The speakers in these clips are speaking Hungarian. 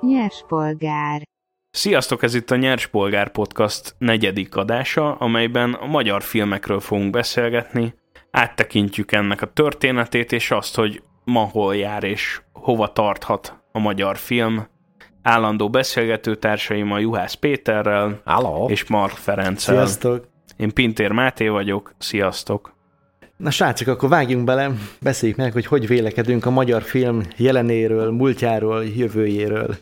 Nyerspolgár. Sziasztok, ez itt a Nyerspolgár Podcast negyedik adása, amelyben a magyar filmekről fogunk beszélgetni, áttekintjük ennek a történetét, és azt, hogy ma hol jár és hova tarthat a magyar film. Állandó beszélgető társaim a Juhász Péterrel Halló. és Mark Ferenccel. Sziasztok! Én Pintér Máté vagyok, sziasztok! Na srácok, akkor vágjunk bele, beszéljük meg, hogy hogy vélekedünk a magyar film jelenéről, múltjáról, jövőjéről.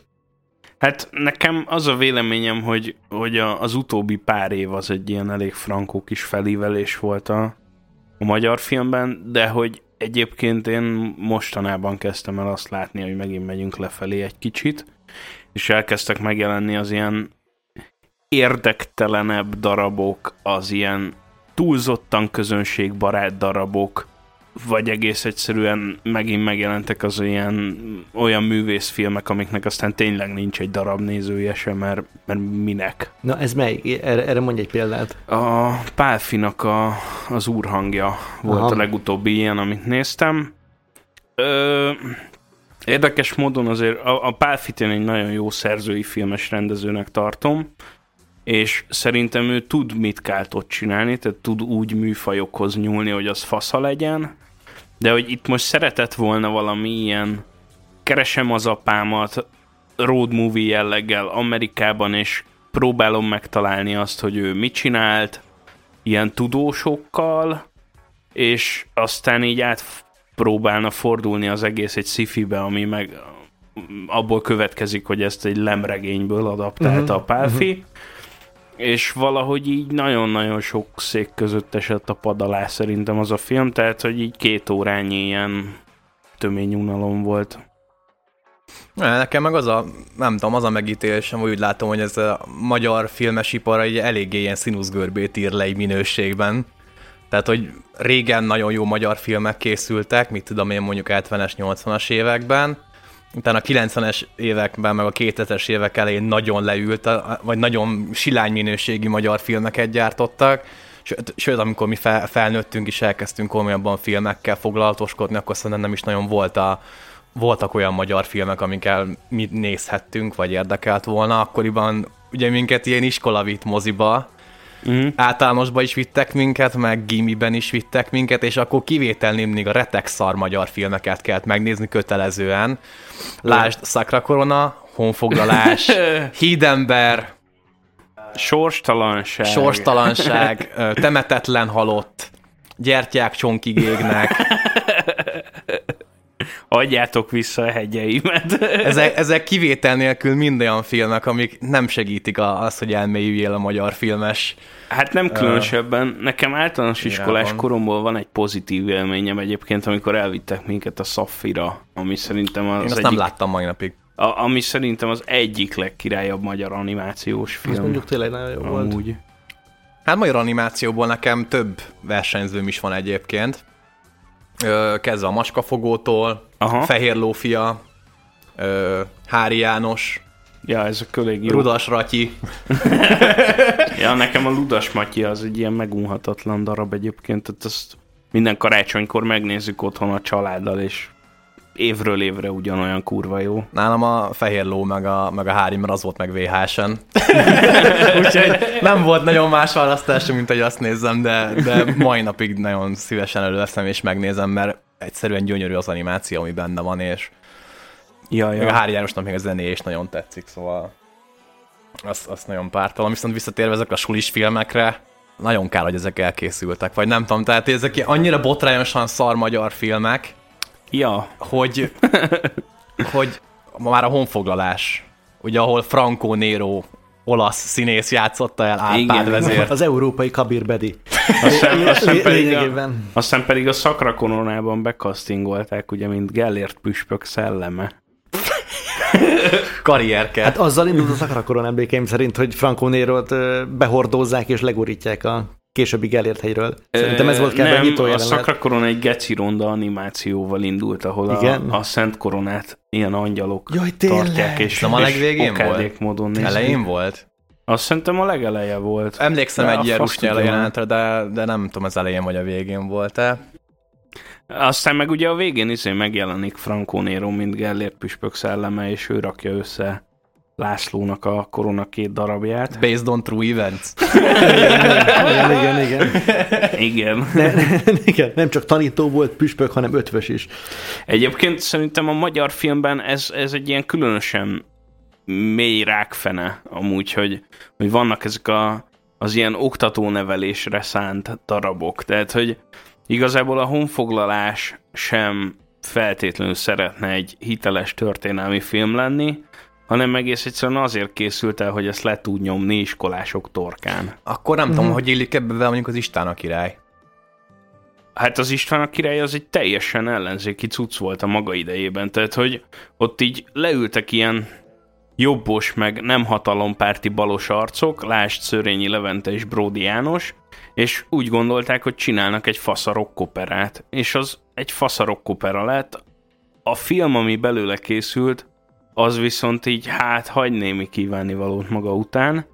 Hát nekem az a véleményem, hogy, hogy a, az utóbbi pár év az egy ilyen elég frankó kis felívelés volt a, a magyar filmben, de hogy egyébként én mostanában kezdtem el azt látni, hogy megint megyünk lefelé egy kicsit, és elkezdtek megjelenni az ilyen érdektelenebb darabok, az ilyen túlzottan közönségbarát darabok, vagy egész egyszerűen megint megjelentek az olyan, olyan művészfilmek, amiknek aztán tényleg nincs egy darab nézője sem, mert, mert minek. Na ez mely? Erre, erre mondj egy példát. A Pálfinak a, az úrhangja volt Aha. a legutóbbi ilyen, amit néztem. Ö, érdekes módon azért a, a Pálfit én egy nagyon jó szerzői filmes rendezőnek tartom, és szerintem ő tud mit kell ott csinálni, tehát tud úgy műfajokhoz nyúlni, hogy az fasza legyen, de hogy itt most szeretett volna valami ilyen keresem az apámat road movie jelleggel Amerikában, és próbálom megtalálni azt, hogy ő mit csinált, ilyen tudósokkal, és aztán így átpróbálna fordulni az egész egy sci-fibe, ami meg abból következik, hogy ezt egy lemregényből adaptálta uh-huh, a Pálfi, uh-huh. És valahogy így nagyon-nagyon sok szék között esett a pad alá szerintem az a film, tehát hogy így két órányi ilyen tömény unalom volt. Nekem meg az a, nem tudom, az a megítélésem, hogy úgy látom, hogy ez a magyar filmes ipar egy eléggé ilyen színuszgörbét ír le minőségben. Tehát, hogy régen nagyon jó magyar filmek készültek, mit tudom én mondjuk 70-es, 80-as években, utána a 90-es években, meg a 2000-es évek elején nagyon leült, vagy nagyon silány minőségi magyar filmeket gyártottak, sőt, sőt amikor mi fel, felnőttünk és elkezdtünk komolyabban filmekkel foglalatoskodni, akkor szerintem nem is nagyon volt a, voltak olyan magyar filmek, amikkel mi nézhettünk, vagy érdekelt volna. Akkoriban ugye minket ilyen iskolavit moziba, Mm. általánosba is vittek minket, meg gimiben is vittek minket, és akkor kivételni mindig a retek szar magyar filmeket kellett megnézni kötelezően. Lásd, Szakra Korona, Honfoglalás, Hídember, Sorstalanság. Sorstalanság, Temetetlen halott, Gyertyák csonkig égnek. Adjátok vissza a hegyeimet. Ezek, ezek kivétel nélkül mind olyan filmek, amik nem segítik a- azt, hogy elmélyüljél a magyar filmes. Hát nem különösebben. Nekem általános iskolás Irában. koromból van egy pozitív élményem egyébként, amikor elvittek minket a Szaffira, ami szerintem az Én azt egyik, nem láttam mai napig. a, ami szerintem az egyik legkirályabb magyar animációs film. Ez mondjuk tényleg nagyon jó volt. Amúgy. Hát magyar animációból nekem több versenyzőm is van egyébként. Kezdve a Macskafogótól, Aha. Fehér Lófia, Hári János, Ja, ez a elég jó. Rudas Ratyi. Ja, nekem a Ludas Matyi az egy ilyen megunhatatlan darab egyébként, tehát azt minden karácsonykor megnézzük otthon a családdal, és évről évre ugyanolyan kurva jó. Nálam a Fehér Ló meg a, meg a Hári, mert az volt meg VHS-en. Úgyhogy nem volt nagyon más választásom, mint hogy azt nézzem, de, de mai napig nagyon szívesen előveszem és megnézem, mert egyszerűen gyönyörű az animáció, ami benne van, és Ja, Még a ja. Hári Jánosnak még a zené is nagyon tetszik, szóval azt, azt nagyon pártalom. Viszont visszatérve ezek a sulis filmekre, nagyon kár, hogy ezek elkészültek, vagy nem tudom, tehát ezek annyira botrányosan szar magyar filmek, ja. hogy, hogy ma már a honfoglalás, ugye ahol Franco Nero olasz színész játszotta el Árpád Igen. vezért. Az európai Kabir Bedi. Aztán, aztán, pedig a, aztán pedig a szakra koronában bekasztingolták, ugye, mint Gellért püspök szelleme. karrierke. Hát azzal indult a Szakarakoron emlékeim szerint, hogy Franco Nérót behordózzák és legurítják a későbbi Gellért hegyről. Szerintem ez volt kell Nem, nyitó a. Szakra Korona egy geci ronda animációval indult, ahol Igen? a, a Szent Koronát ilyen angyalok Jaj, tényleg? tartják, és, Nem a legvégén volt? módon nézik. Elején volt? Azt szerintem a legeleje volt. Emlékszem De egy ilyen tudja. jelenetre, de, de nem tudom, az elején vagy a végén volt-e. Aztán meg ugye a végén izé megjelenik Franco Nero, mint Gellért püspök szelleme, és ő rakja össze Lászlónak a Korona két darabját. Based on true events. igen, igen, igen. Igen. Ne, ne, igen. Nem csak tanító volt püspök, hanem ötvös is. Egyébként szerintem a magyar filmben ez, ez egy ilyen különösen mély rákfene amúgy, hogy, hogy vannak ezek a, az ilyen oktatónevelésre szánt darabok. Tehát, hogy igazából a honfoglalás sem feltétlenül szeretne egy hiteles történelmi film lenni, hanem egész egyszerűen azért készült el, hogy ezt le tud nyomni iskolások torkán. Akkor nem tudom, hogy illik ebbe be mondjuk az István a király. Hát az István a király az egy teljesen ellenzéki cucc volt a maga idejében, tehát hogy ott így leültek ilyen jobbos meg nem hatalompárti balos arcok, lásd Szörényi Levente és Bródi János, és úgy gondolták, hogy csinálnak egy faszarokkoperát, és az egy faszarokkopera lett. A film, ami belőle készült, az viszont így hát hagy némi valót maga után.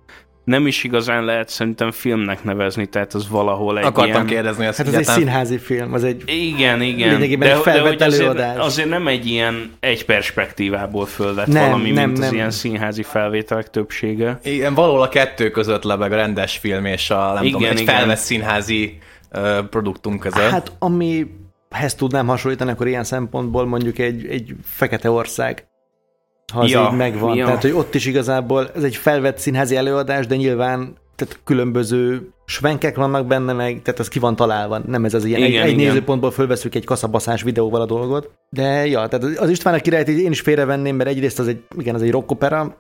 Nem is igazán lehet szerintem filmnek nevezni, tehát az valahol egy Akartam ilyen... kérdezni ezt. Hát ez egy színházi film, az egy Igen, igen. lényegében egy felvett hogy azért, előadás. azért nem egy ilyen egy perspektívából fölvett Nem, valami, nem, mint az nem. ilyen színházi felvételek többsége. Igen, valahol a kettő között lebeg a rendes film és a nem Igen, tudom, egy igen. felvett színházi uh, produktunk között. Hát amihez tudnám hasonlítani, akkor ilyen szempontból mondjuk egy, egy fekete ország, ha az Ja, így megvan. ja. Tehát, hogy ott is igazából ez egy felvett színházi előadás, de nyilván tehát különböző svenkek vannak benne meg, tehát az ki van találva, nem ez az ilyen. Igen, egy, egy igen. nézőpontból fölveszünk egy kaszabaszás videóval a dolgot. De ja, tehát az István a királyt én is félrevenném, mert egyrészt az egy, igen, az egy rockopera,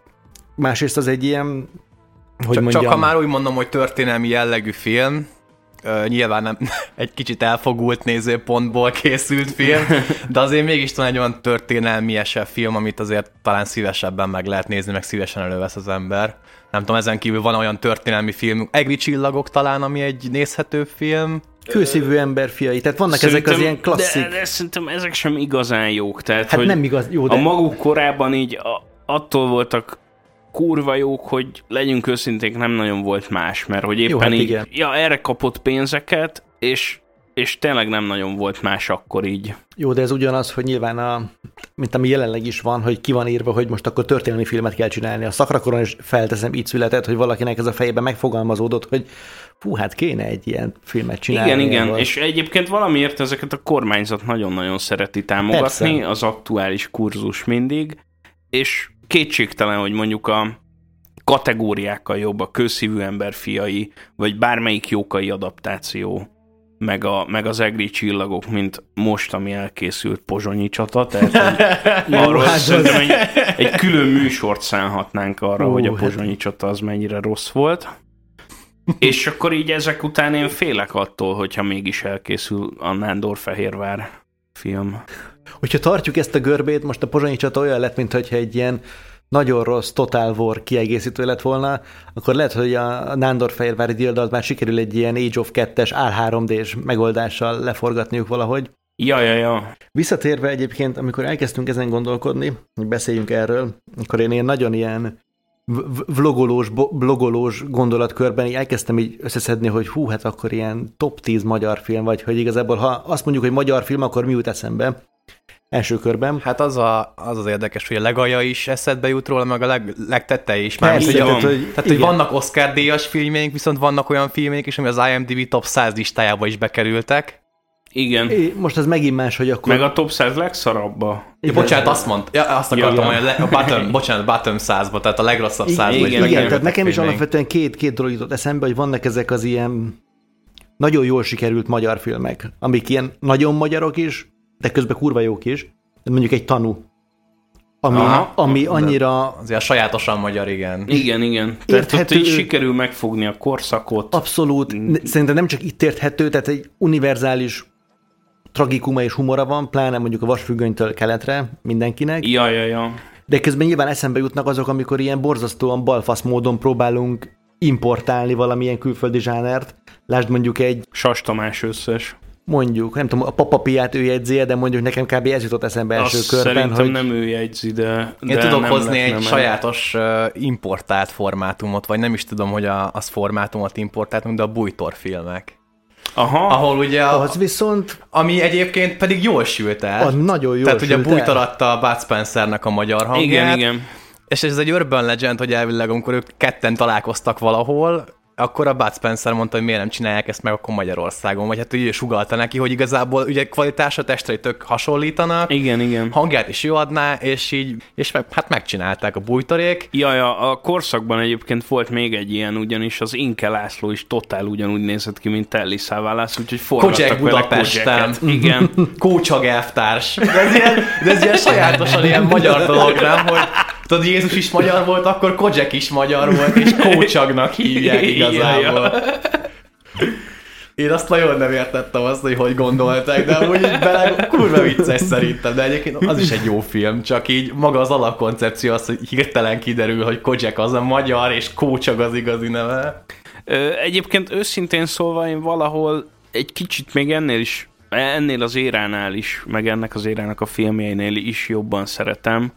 másrészt az egy ilyen, hogy csak, mondjam, csak ha már úgy mondom, hogy történelmi jellegű film, uh, nyilván nem egy kicsit elfogult nézőpontból készült film, de azért mégis talán egy olyan történelmiesebb film, amit azért talán szívesebben meg lehet nézni, meg szívesen elővesz az ember. Nem tudom, ezen kívül van olyan történelmi film, Egri csillagok talán, ami egy nézhető film. kőszívű ember fiai, tehát vannak ezek az ilyen klasszik. De, de szerintem ezek sem igazán jók. Tehát, Hát hogy nem igaz, jó, de A maguk korában így a, attól voltak kurva jók, hogy legyünk őszinték, nem nagyon volt más, mert hogy éppen Jó, hát így, igen. ja, erre kapott pénzeket, és, és tényleg nem nagyon volt más akkor így. Jó, de ez ugyanaz, hogy nyilván, a, mint ami jelenleg is van, hogy ki van írva, hogy most akkor történelmi filmet kell csinálni. A szakrakoron is felteszem, így született, hogy valakinek ez a fejében megfogalmazódott, hogy fú, hát kéne egy ilyen filmet csinálni. Igen, igen, erről. és egyébként valamiért ezeket a kormányzat nagyon-nagyon szereti támogatni, Persze. az aktuális kurzus mindig, és kétségtelen, hogy mondjuk a kategóriákkal jobb a kőszívű ember fiai, vagy bármelyik jókai adaptáció, meg, a, meg az egri csillagok, mint most, ami elkészült Pozsonyi csata, tehát hogy arról hát szerintem egy, egy külön műsort szánhatnánk arra, Ú, hogy a hát- Pozsonyi csata az mennyire rossz volt. És akkor így ezek után én félek attól, hogyha mégis elkészül a Nándor-Fehérvár film. Hogyha tartjuk ezt a görbét, most a pozsonyi csata olyan lett, mintha egy ilyen nagyon rossz Total War kiegészítő lett volna, akkor lehet, hogy a Nándor-Fehérvári Dildalt már sikerül egy ilyen Age of 2-es AL3D-s megoldással leforgatniuk valahogy. Ja, ja, ja. Visszatérve egyébként, amikor elkezdtünk ezen gondolkodni, hogy beszéljünk erről, akkor én ilyen nagyon ilyen vlogolós, blogolós gondolatkörben így elkezdtem így összeszedni, hogy hú, hát akkor ilyen top 10 magyar film, vagy hogy igazából ha azt mondjuk, hogy magyar film, akkor mi jut eszembe első körben. Hát az, a, az az érdekes, hogy a legalja is eszedbe jut róla, meg a leg, legtette is. Már Persze, tehát, hogy, tehát, hogy igen. vannak Oscar-díjas filmjeink, viszont vannak olyan filmjeink is, ami az IMDb top 100 listájába is bekerültek. Igen. É, Most ez megint más, hogy akkor... Meg a top 100 legszarabba. Ja, Igen. bocsánat, azt mondta, ja, azt akartam, hogy a, le, a bottom, bocsánat, bottom 100-ba, tehát a legrosszabb Igen, 100-ba igen, is igen, bekerültek tehát nekem is alapvetően két, két dolog jutott eszembe, hogy vannak ezek az ilyen nagyon jól sikerült magyar filmek, amik ilyen nagyon magyarok is, de közben kurva jók is. Mondjuk egy tanú, ami, Aha. ami annyira Azért sajátosan magyar, igen. Igen, igen. Tehát ott Érthető- így sikerül megfogni a korszakot. abszolút, ne- szerintem nem csak itt érthető, tehát egy univerzális tragikuma és humora van, pláne mondjuk a vasfüggönytől keletre mindenkinek, Ja, ja, ja. de közben nyilván eszembe jutnak azok, amikor ilyen borzasztóan balfasz módon próbálunk importálni valamilyen külföldi zsánert. Lásd mondjuk egy, Sas Tamás összes. Mondjuk, nem tudom, a papapiát ő jegyzie, de mondjuk nekem kb. ez jutott eszembe első Azt körben, szerintem hogy nem ő jegyzi, de, Én de tudok nem hozni egy meg. sajátos importált formátumot, vagy nem is tudom, hogy a, az formátumot importáltunk, de a bújtor filmek. Aha, Ahol ugye, a, az viszont ami egyébként pedig jól sült el. az nagyon jó. Tehát ugye Bújtor adta a Bud Spencernek a magyar hangját. igen, igen. És ez egy urban legend, hogy elvileg amikor ők ketten találkoztak valahol, akkor a Bud Spencer mondta, hogy miért nem csinálják ezt meg akkor Magyarországon, vagy hát ugye sugalta neki, hogy igazából ugye kvalitása testre tök hasonlítanak, Igen, igen. hangját is jó adná, és így, és meg, hát megcsinálták a bújtarék. Jaj, a, a korszakban egyébként volt még egy ilyen, ugyanis az Inke László is totál ugyanúgy nézett ki, mint Telly Szaválász, úgyhogy forgattak vele Budapesten. Igen. Kócsag elvtárs. De ez ilyen, de ez ilyen sajátosan ilyen magyar dolog, nem? Hogy tudod, Jézus is magyar volt, akkor Kodzsek is magyar volt, és Kócsagnak hívják igazából. Én azt nagyon nem értettem azt, hogy hogy gondolták, de amúgy így bele kurva vicces szerintem, de egyébként az is egy jó film, csak így maga az alapkoncepció az, hogy hirtelen kiderül, hogy Kodzsek az a magyar, és Kócsag az igazi neve. Egyébként őszintén szólva én valahol egy kicsit még ennél is, ennél az éránál is, meg ennek az érának a filmjeinél is jobban szeretem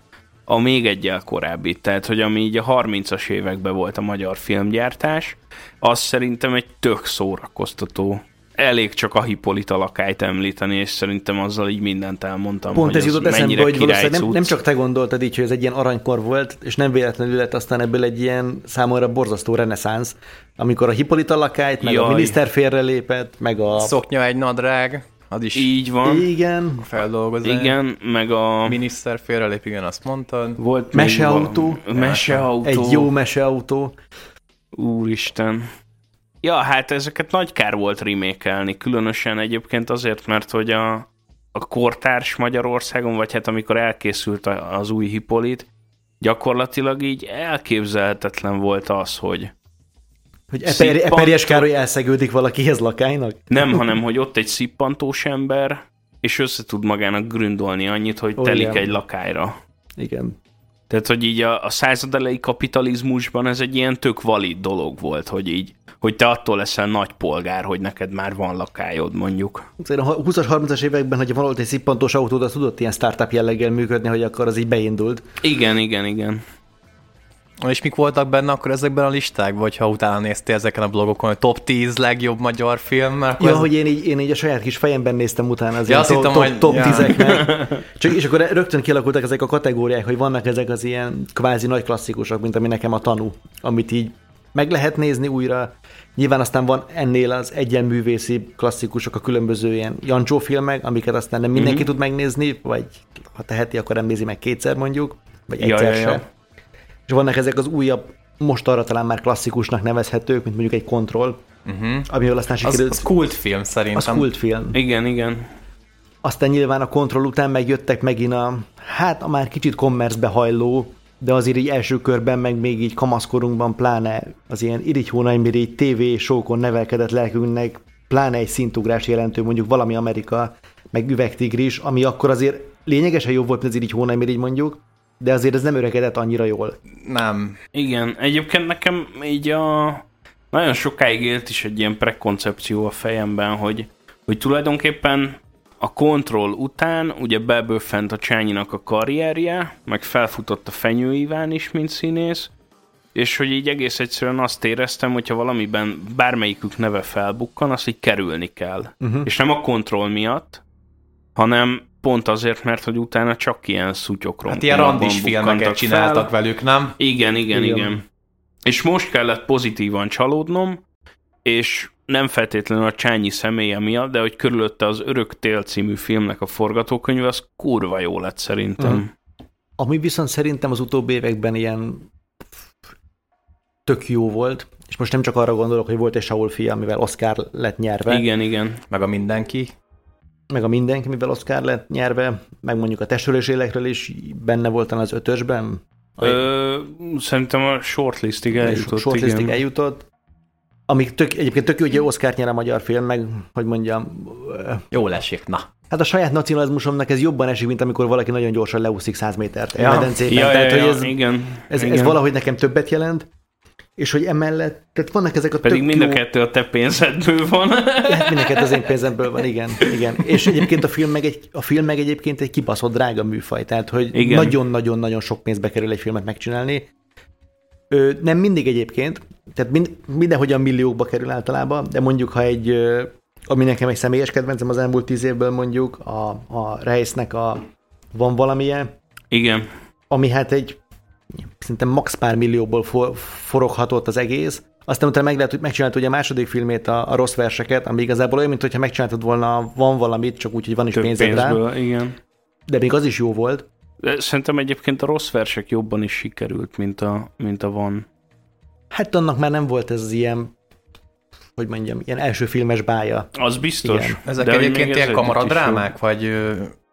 a még egyel korábbi, tehát hogy ami így a 30-as években volt a magyar filmgyártás, az szerintem egy tök szórakoztató. Elég csak a Hippolyta lakályt említeni, és szerintem azzal így mindent elmondtam, Pont hogy ez jutott eszembe, hogy valószínűleg nem, nem csak te gondoltad így, hogy ez egy ilyen aranykor volt, és nem véletlenül lett aztán ebből egy ilyen számomra borzasztó reneszánsz, amikor a Hippolyta lakályt, meg a Jaj. miniszter félrelépett, meg a... Szoknya egy nadrág, az is Így van, Igen, feldolgozás. igen, meg a... Miniszter félrelép, igen, azt mondtad. Volt Meseautó. Meseautó. egy jó meseautó. Úristen. Ja, hát ezeket nagy kár volt remékelni, különösen egyébként azért, mert hogy a, a kortárs Magyarországon, vagy hát amikor elkészült a- az új Hippolit, gyakorlatilag így elképzelhetetlen volt az, hogy Hogy Eper, Szippantó- Eperjes Károly elszegődik valakihez lakálynak? nem, hanem hogy ott egy szippantós ember, és össze tud magának gründolni annyit, hogy Ó, telik igen. egy lakályra. Igen. Tehát, hogy így a, a század elejé kapitalizmusban ez egy ilyen tök valid dolog volt, hogy így, hogy te attól leszel nagy polgár, hogy neked már van lakályod, mondjuk. Azért a 20-as, 30-as években, hogyha volt egy szippantós autód, az tudott ilyen startup jelleggel működni, hogy akkor az így beindult. Igen, igen, igen. És mik voltak benne akkor ezekben a listákban, vagy ha utána néztél ezeken a blogokon, hogy top 10 legjobb magyar film? Akkor Ja, ez... hogy én így, én így a saját kis fejemben néztem utána az Ja, ilyen top, hittem, top, top ja. 10-eknek. Csak, és akkor rögtön kialakultak ezek a kategóriák, hogy vannak ezek az ilyen kvázi nagy klasszikusok, mint ami nekem a tanú, amit így meg lehet nézni újra. Nyilván aztán van ennél az egyenművészi klasszikusok, a különböző ilyen Jancsó filmek, amiket aztán nem mindenki Mhm. tud megnézni, vagy ha teheti, akkor nem nézi meg kétszer mondjuk, vagy Ja, egyszer ja, se. És vannak ezek az újabb, most arra talán már klasszikusnak nevezhetők, mint mondjuk egy kontroll, uh-huh. amivel aztán az, sikerült... az kultfilm az szerintem. kultfilm. Igen, igen. Aztán nyilván a kontroll után megjöttek megint a, hát a már kicsit kommerszbe hajló, de azért így első körben, meg még így kamaszkorunkban, pláne az ilyen irigy hónaimiri TV sókon nevelkedett lelkünknek, pláne egy szintugrás jelentő, mondjuk valami Amerika, meg üvegtigris, ami akkor azért lényegesen jobb volt, mint az irigy hónaimiri mondjuk, de azért ez nem öregedett annyira jól. Nem. Igen, egyébként nekem így a... Nagyon sokáig élt is egy ilyen prekoncepció a fejemben, hogy, hogy tulajdonképpen a kontroll után ugye beböffent a Csányinak a karrierje, meg felfutott a Fenyő Iván is, mint színész, és hogy így egész egyszerűen azt éreztem, hogyha valamiben bármelyikük neve felbukkan, azt így kerülni kell. Uh-huh. És nem a kontroll miatt, hanem pont azért, mert hogy utána csak ilyen szutyokról Hát ilyen randis filmeket csináltak velük, nem? igen, igen, Igen. igen. És most kellett pozitívan csalódnom, és nem feltétlenül a Csányi személye miatt, de hogy körülötte az Örök Tél című filmnek a forgatókönyve, az kurva jó lett szerintem. Mhm. Ami viszont szerintem az utóbbi években ilyen tök jó volt, és most nem csak arra gondolok, hogy volt egy Saul fia, amivel Oscar lett nyerve, Igen, igen. Meg a mindenki. Meg a mindenki, mivel Oscar lett nyerve, meg mondjuk a testülés élekről is benne voltam az ötösben, Ö, szerintem a shortlistig eljutott. shortlistig igen. eljutott, amik tök, egyébként tök jó, hogy Oscar nyer a magyar film, meg hogy mondjam, ö, Jól esik, na. hát a saját nacionalizmusomnak ez jobban esik, mint amikor valaki nagyon gyorsan leúszik 100 métert egy Ja. medencében. Ja, Tehát, ja, hogy ja, ez, igen. ez, igen. ez valahogy nekem többet jelent, és hogy emellett, tehát vannak ezek a Pedig mind a kettő a te pénzedből van. Hát mindenket az én pénzemből van, igen, igen. És egyébként a film meg, egy, a film meg egyébként egy kibaszott drága műfaj, tehát hogy nagyon-nagyon-nagyon sok pénzbe kerül egy filmet megcsinálni. Ö, nem mindig egyébként, tehát mind, mindenhogyan milliókba kerül általában, de mondjuk ha egy, ami nekem egy személyes kedvencem az elmúlt tíz évből mondjuk, a, a Reisnek a van valamilyen, igen. ami hát egy szerintem max pár millióból for, foroghatott az egész, aztán utána meg lehet, hogy megcsinált ugye a második filmét, a, a rossz verseket, ami igazából olyan, mintha megcsináltad volna, van valamit, csak úgy, hogy van is Több pénzed pénzből, rá, igen. de még az is jó volt. De szerintem egyébként a rossz versek jobban is sikerült, mint a, mint a van. Hát annak már nem volt ez az ilyen, hogy mondjam, ilyen első filmes bája. Az biztos. Igen. Ezek De egyébként ilyen kamaradrámák, vagy...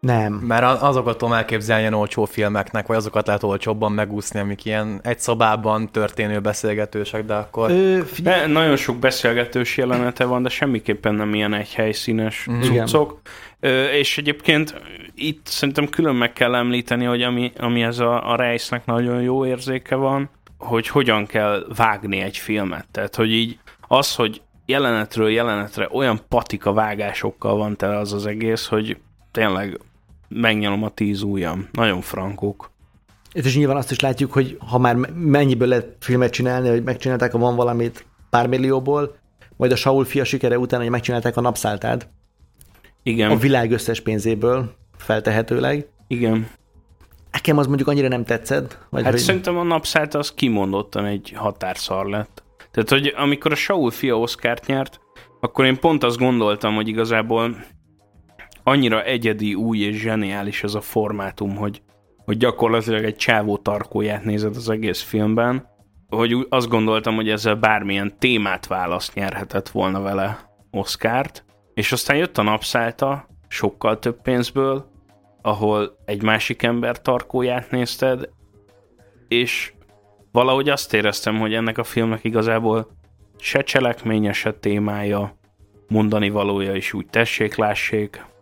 Nem. Mert azokat tudom elképzelni ilyen olcsó filmeknek, vagy azokat lehet olcsóbban megúszni, amik ilyen egy szobában történő beszélgetősek, de akkor... Ö, figyelj, De nagyon sok beszélgetős jelenete van, de semmiképpen nem ilyen egy helyszínes Mhm. cuccok. Ö, és egyébként itt szerintem külön meg kell említeni, hogy ami, ami ez a, a Reisnek nagyon jó érzéke van, hogy hogyan kell vágni egy filmet. Tehát, hogy így az, hogy jelenetről jelenetre olyan patika vágásokkal van tele az az egész, hogy tényleg megnyalom a tíz ujjam. Nagyon frankók. és nyilván azt is látjuk, hogy ha már me- mennyiből lehet filmet csinálni, hogy megcsinálták a van valamit pár millióból, majd a Saul fia sikere után, hogy megcsinálták a napszáltát Igen, a világ összes pénzéből, feltehetőleg. igen. Nekem az mondjuk annyira nem tetszett. Vagy Hát hogy... szerintem a napszállt az kimondottan egy határszar lett. Tehát, hogy amikor a Saul fia Oscárt nyert, akkor én pont azt gondoltam, hogy igazából annyira egyedi, új és zseniális ez a formátum, hogy, hogy gyakorlatilag egy csávó tarkóját nézed az egész filmben, hogy azt gondoltam, hogy ezzel bármilyen témát választ nyerhetett volna vele Oscárt, és aztán jött a napszálta, sokkal több pénzből, ahol egy másik ember tarkóját nézted, és valahogy azt éreztem, hogy ennek a filmnek igazából se cselekménye, se témája, mondani valója is úgy tessék, lássék.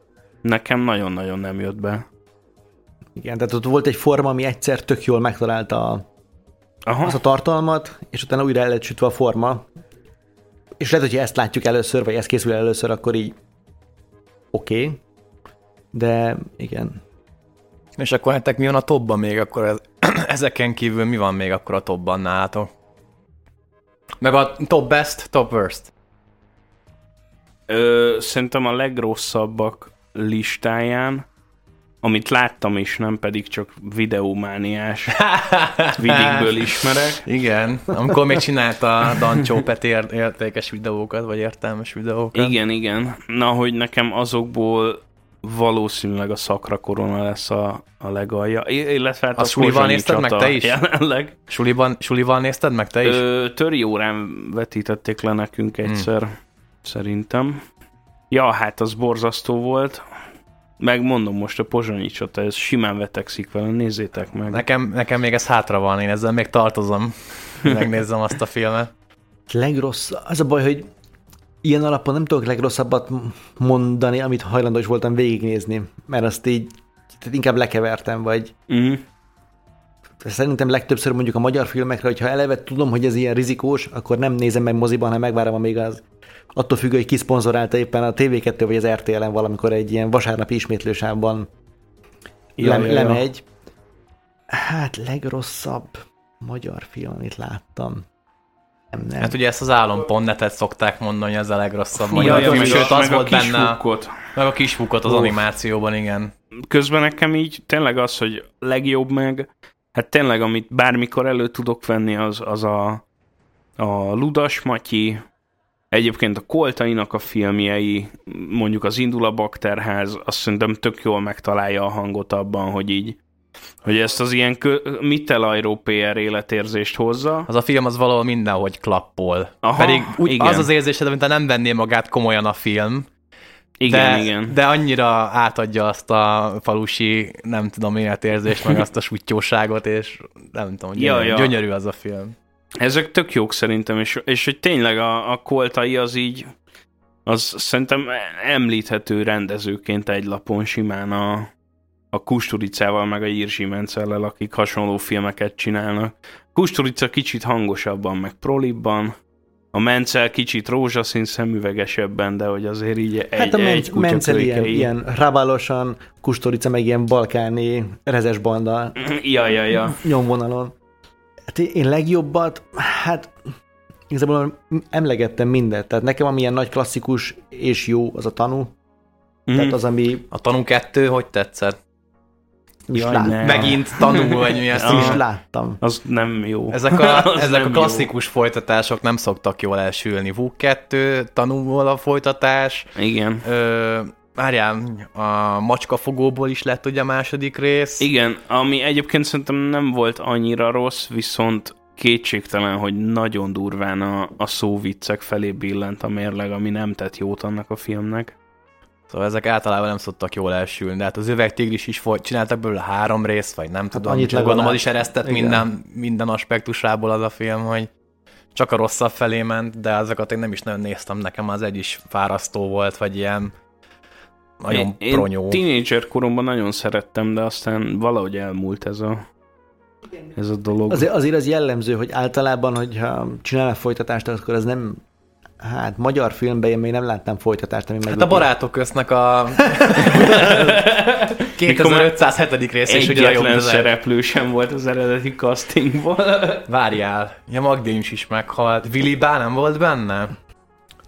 Nekem nagyon-nagyon nem jött be. Igen, tehát ott volt egy forma, ami egyszer tök jól megtalálta a, Aha, azt a tartalmat, és utána újra el lett sütve a forma. És lehet, hogyha ezt látjuk először, vagy ezt készül el először, akkor így oké. Okay. De igen. És akkor nektek mi van a topban még? Akkor ez, ezeken kívül mi van még akkor a topban nálatok? Meg a top best, top worst. Ö, szerintem a legrosszabbak listáján, amit láttam is, nem pedig csak videómániás vidékből ismerek. Igen, amikor még csinálta Dancsó Peti ér- értékes videókat, vagy értelmes videókat. Igen, igen. Na, hogy nekem azokból valószínűleg a szakra korona lesz a, a legalja. Illetve hát A sulival Pozsonyi nézted meg te is? Jelenleg. Suliban, sulival nézted meg te is? Ö, töri órán vetítették le nekünk egyszer, hmm. szerintem. Ja, hát az borzasztó volt. Megmondom most a pozsonyi csata, ez simán vetekszik vele, nézzétek meg. Nekem, nekem még ez hátra van, én ezzel még tartozom. Megnézzem azt a filmet. Legrossz, az a baj, hogy ilyen alapon nem tudok legrosszabbat mondani, amit hajlandó is voltam végignézni, mert azt így tehát inkább lekevertem, vagy Mm. Szerintem legtöbbször mondjuk a magyar filmekre, hogyha eleve tudom, hogy ez ilyen rizikós, akkor nem nézem meg moziban, hanem megvárom, amíg az attól függ, hogy ki szponzorálta éppen a TV2 vagy az RTL-en valamikor egy ilyen vasárnapi ismétlősávban Ja, lem, ja, ja. lemegy. Hát legrosszabb magyar film, amit láttam. Nem, nem. Hát ugye ezt az álom.net-et szokták mondani, hogy ez a legrosszabb Ja, magyar film, meg sőt a, az meg volt a benne, kisfúkot. meg a kisfukot az Uff. animációban, igen. Közben nekem így tényleg az, hogy legjobb meg, hát tényleg amit bármikor elő tudok venni, az, az a, a Ludas Matyi, egyébként a Koltainak a filmjei, mondjuk az Indul a Bakterház, azt szerintem tök jól megtalálja a hangot abban, hogy így hogy ezt az ilyen kö- mittelajró PR életérzést hozza. Az a film az valahol mindenhogy klappol. Aha, Pedig úgy, igen. az az érzésed, mintha nem venné magát komolyan a film, Igen, de, igen. de annyira átadja azt a falusi, nem tudom, életérzést, meg azt a sutyóságot, és nem tudom, Ja, gyönyörű, ja. gyönyörű az a film. Ezek tök jók szerintem, és, és hogy tényleg a, a koltai az így, az szerintem említhető rendezőként egy lapon simán a, a Kusturicával, meg a Jirzsi Mencellel, akik hasonló filmeket csinálnak. Kusturica kicsit hangosabban, meg prolibban, a Mencel kicsit rózsaszín szemüvegesebben, de hogy azért így egy, Hát a egy Men- Mencel ilyen, ilyen rabalosan, Kustorica meg ilyen balkáni rezes banda Ja, ja, ja. nyomvonalon. Hát én- legjobbat, hát igazából emlegettem mindent. Tehát nekem ami ilyen nagy klasszikus és jó, az a tanú. Mhm. Tehát az, ami A tanú kettő, hogy tetszett? Jaj, láttam. ne. Megint tanul, vagy mi ezt is láttam. Az nem jó. Ezek a, ezek a klasszikus folytatások nem szoktak jól elsülni. VUK 2, tanul a folytatás. Jó. Igen. Ö, várjál, a macskafogóból is lett ugye a második rész. Igen, ami egyébként szerintem nem volt annyira rossz, viszont kétségtelen, hogy nagyon durván a, a szóviccek felé billent a mérleg, ami nem tett jót annak a filmnek. Szóval ezek általában nem szoktak jól elsülni. De hát az üvegtigris is volt, csináltak belőle három részt, vagy nem tudom. annyit Csak gondolom, legalább. az is eresztett Igen. minden, minden aspektusából az a film, hogy csak a rosszabb felé ment, de azokat én nem is nagyon néztem, nekem az egy is fárasztó volt, vagy ilyen nagyon én, pronyó. Én tínédzser koromban nagyon szerettem, de aztán valahogy elmúlt ez a, ez a dolog. Azért, azért az jellemző, hogy általában, hogyha csinálnak folytatást, akkor az nem Hát, magyar filmben én még nem láttam folytatást, ami Hát a barátok köznek a 2507. rész, és ugye a jobb szereplő sem volt az eredeti castingból. Várjál, ja Magdéns is meghalt. Willy Bá nem volt benne?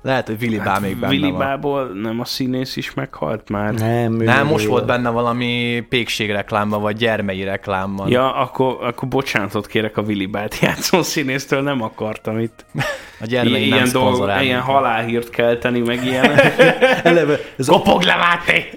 Lehet, hogy Willy Bá még benne Willy van. Bából nem a színész is meghalt már? Nem, ő Nem, most volt benne valami pékségreklámban, vagy gyermei reklámban. Ja, akkor, akkor bocsánatot kérek a Willy Bát játszó színésztől, nem akartam itt A gyermei nem ilyen, szponzorálni. ilyen halálhírt kelteni, meg ilyen. Eleve, ez a, Kopog le, Máté!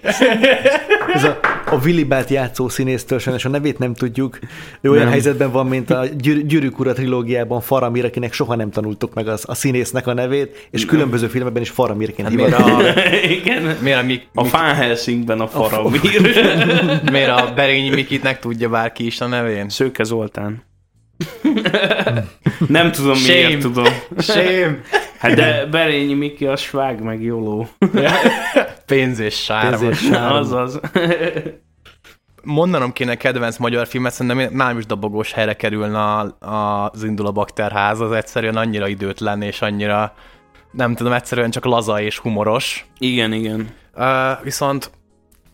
ez a, a Willy Bát játszó színésztől sajnos a nevét nem tudjuk. Ő olyan Nem. helyzetben van, mint a Gyűrűk Ura trilógiában Faramir, akinek soha nem tanultuk meg az, a színésznek a nevét, és különböző filmekben is Faramirként Hát miért a, Igen. miért a, Mik, A Mik, Fan Helsingben a Faramir. miért a Berényi Mikitnek tudja bárki is a nevén? Szőke Zoltán. Nem tudom, Shame. miért tudom. Shame! Hát de Berényi Miki az svág meg jóló. Pénz és sár. Pénz és. Azaz. mondanom kéne kedvenc magyar filmet, szerintem már is dobogós helyre kerülne a, a, az indul a bakterház, az egyszerűen annyira időtlen, és annyira, nem tudom, egyszerűen csak laza és humoros. Igen, igen. Uh, viszont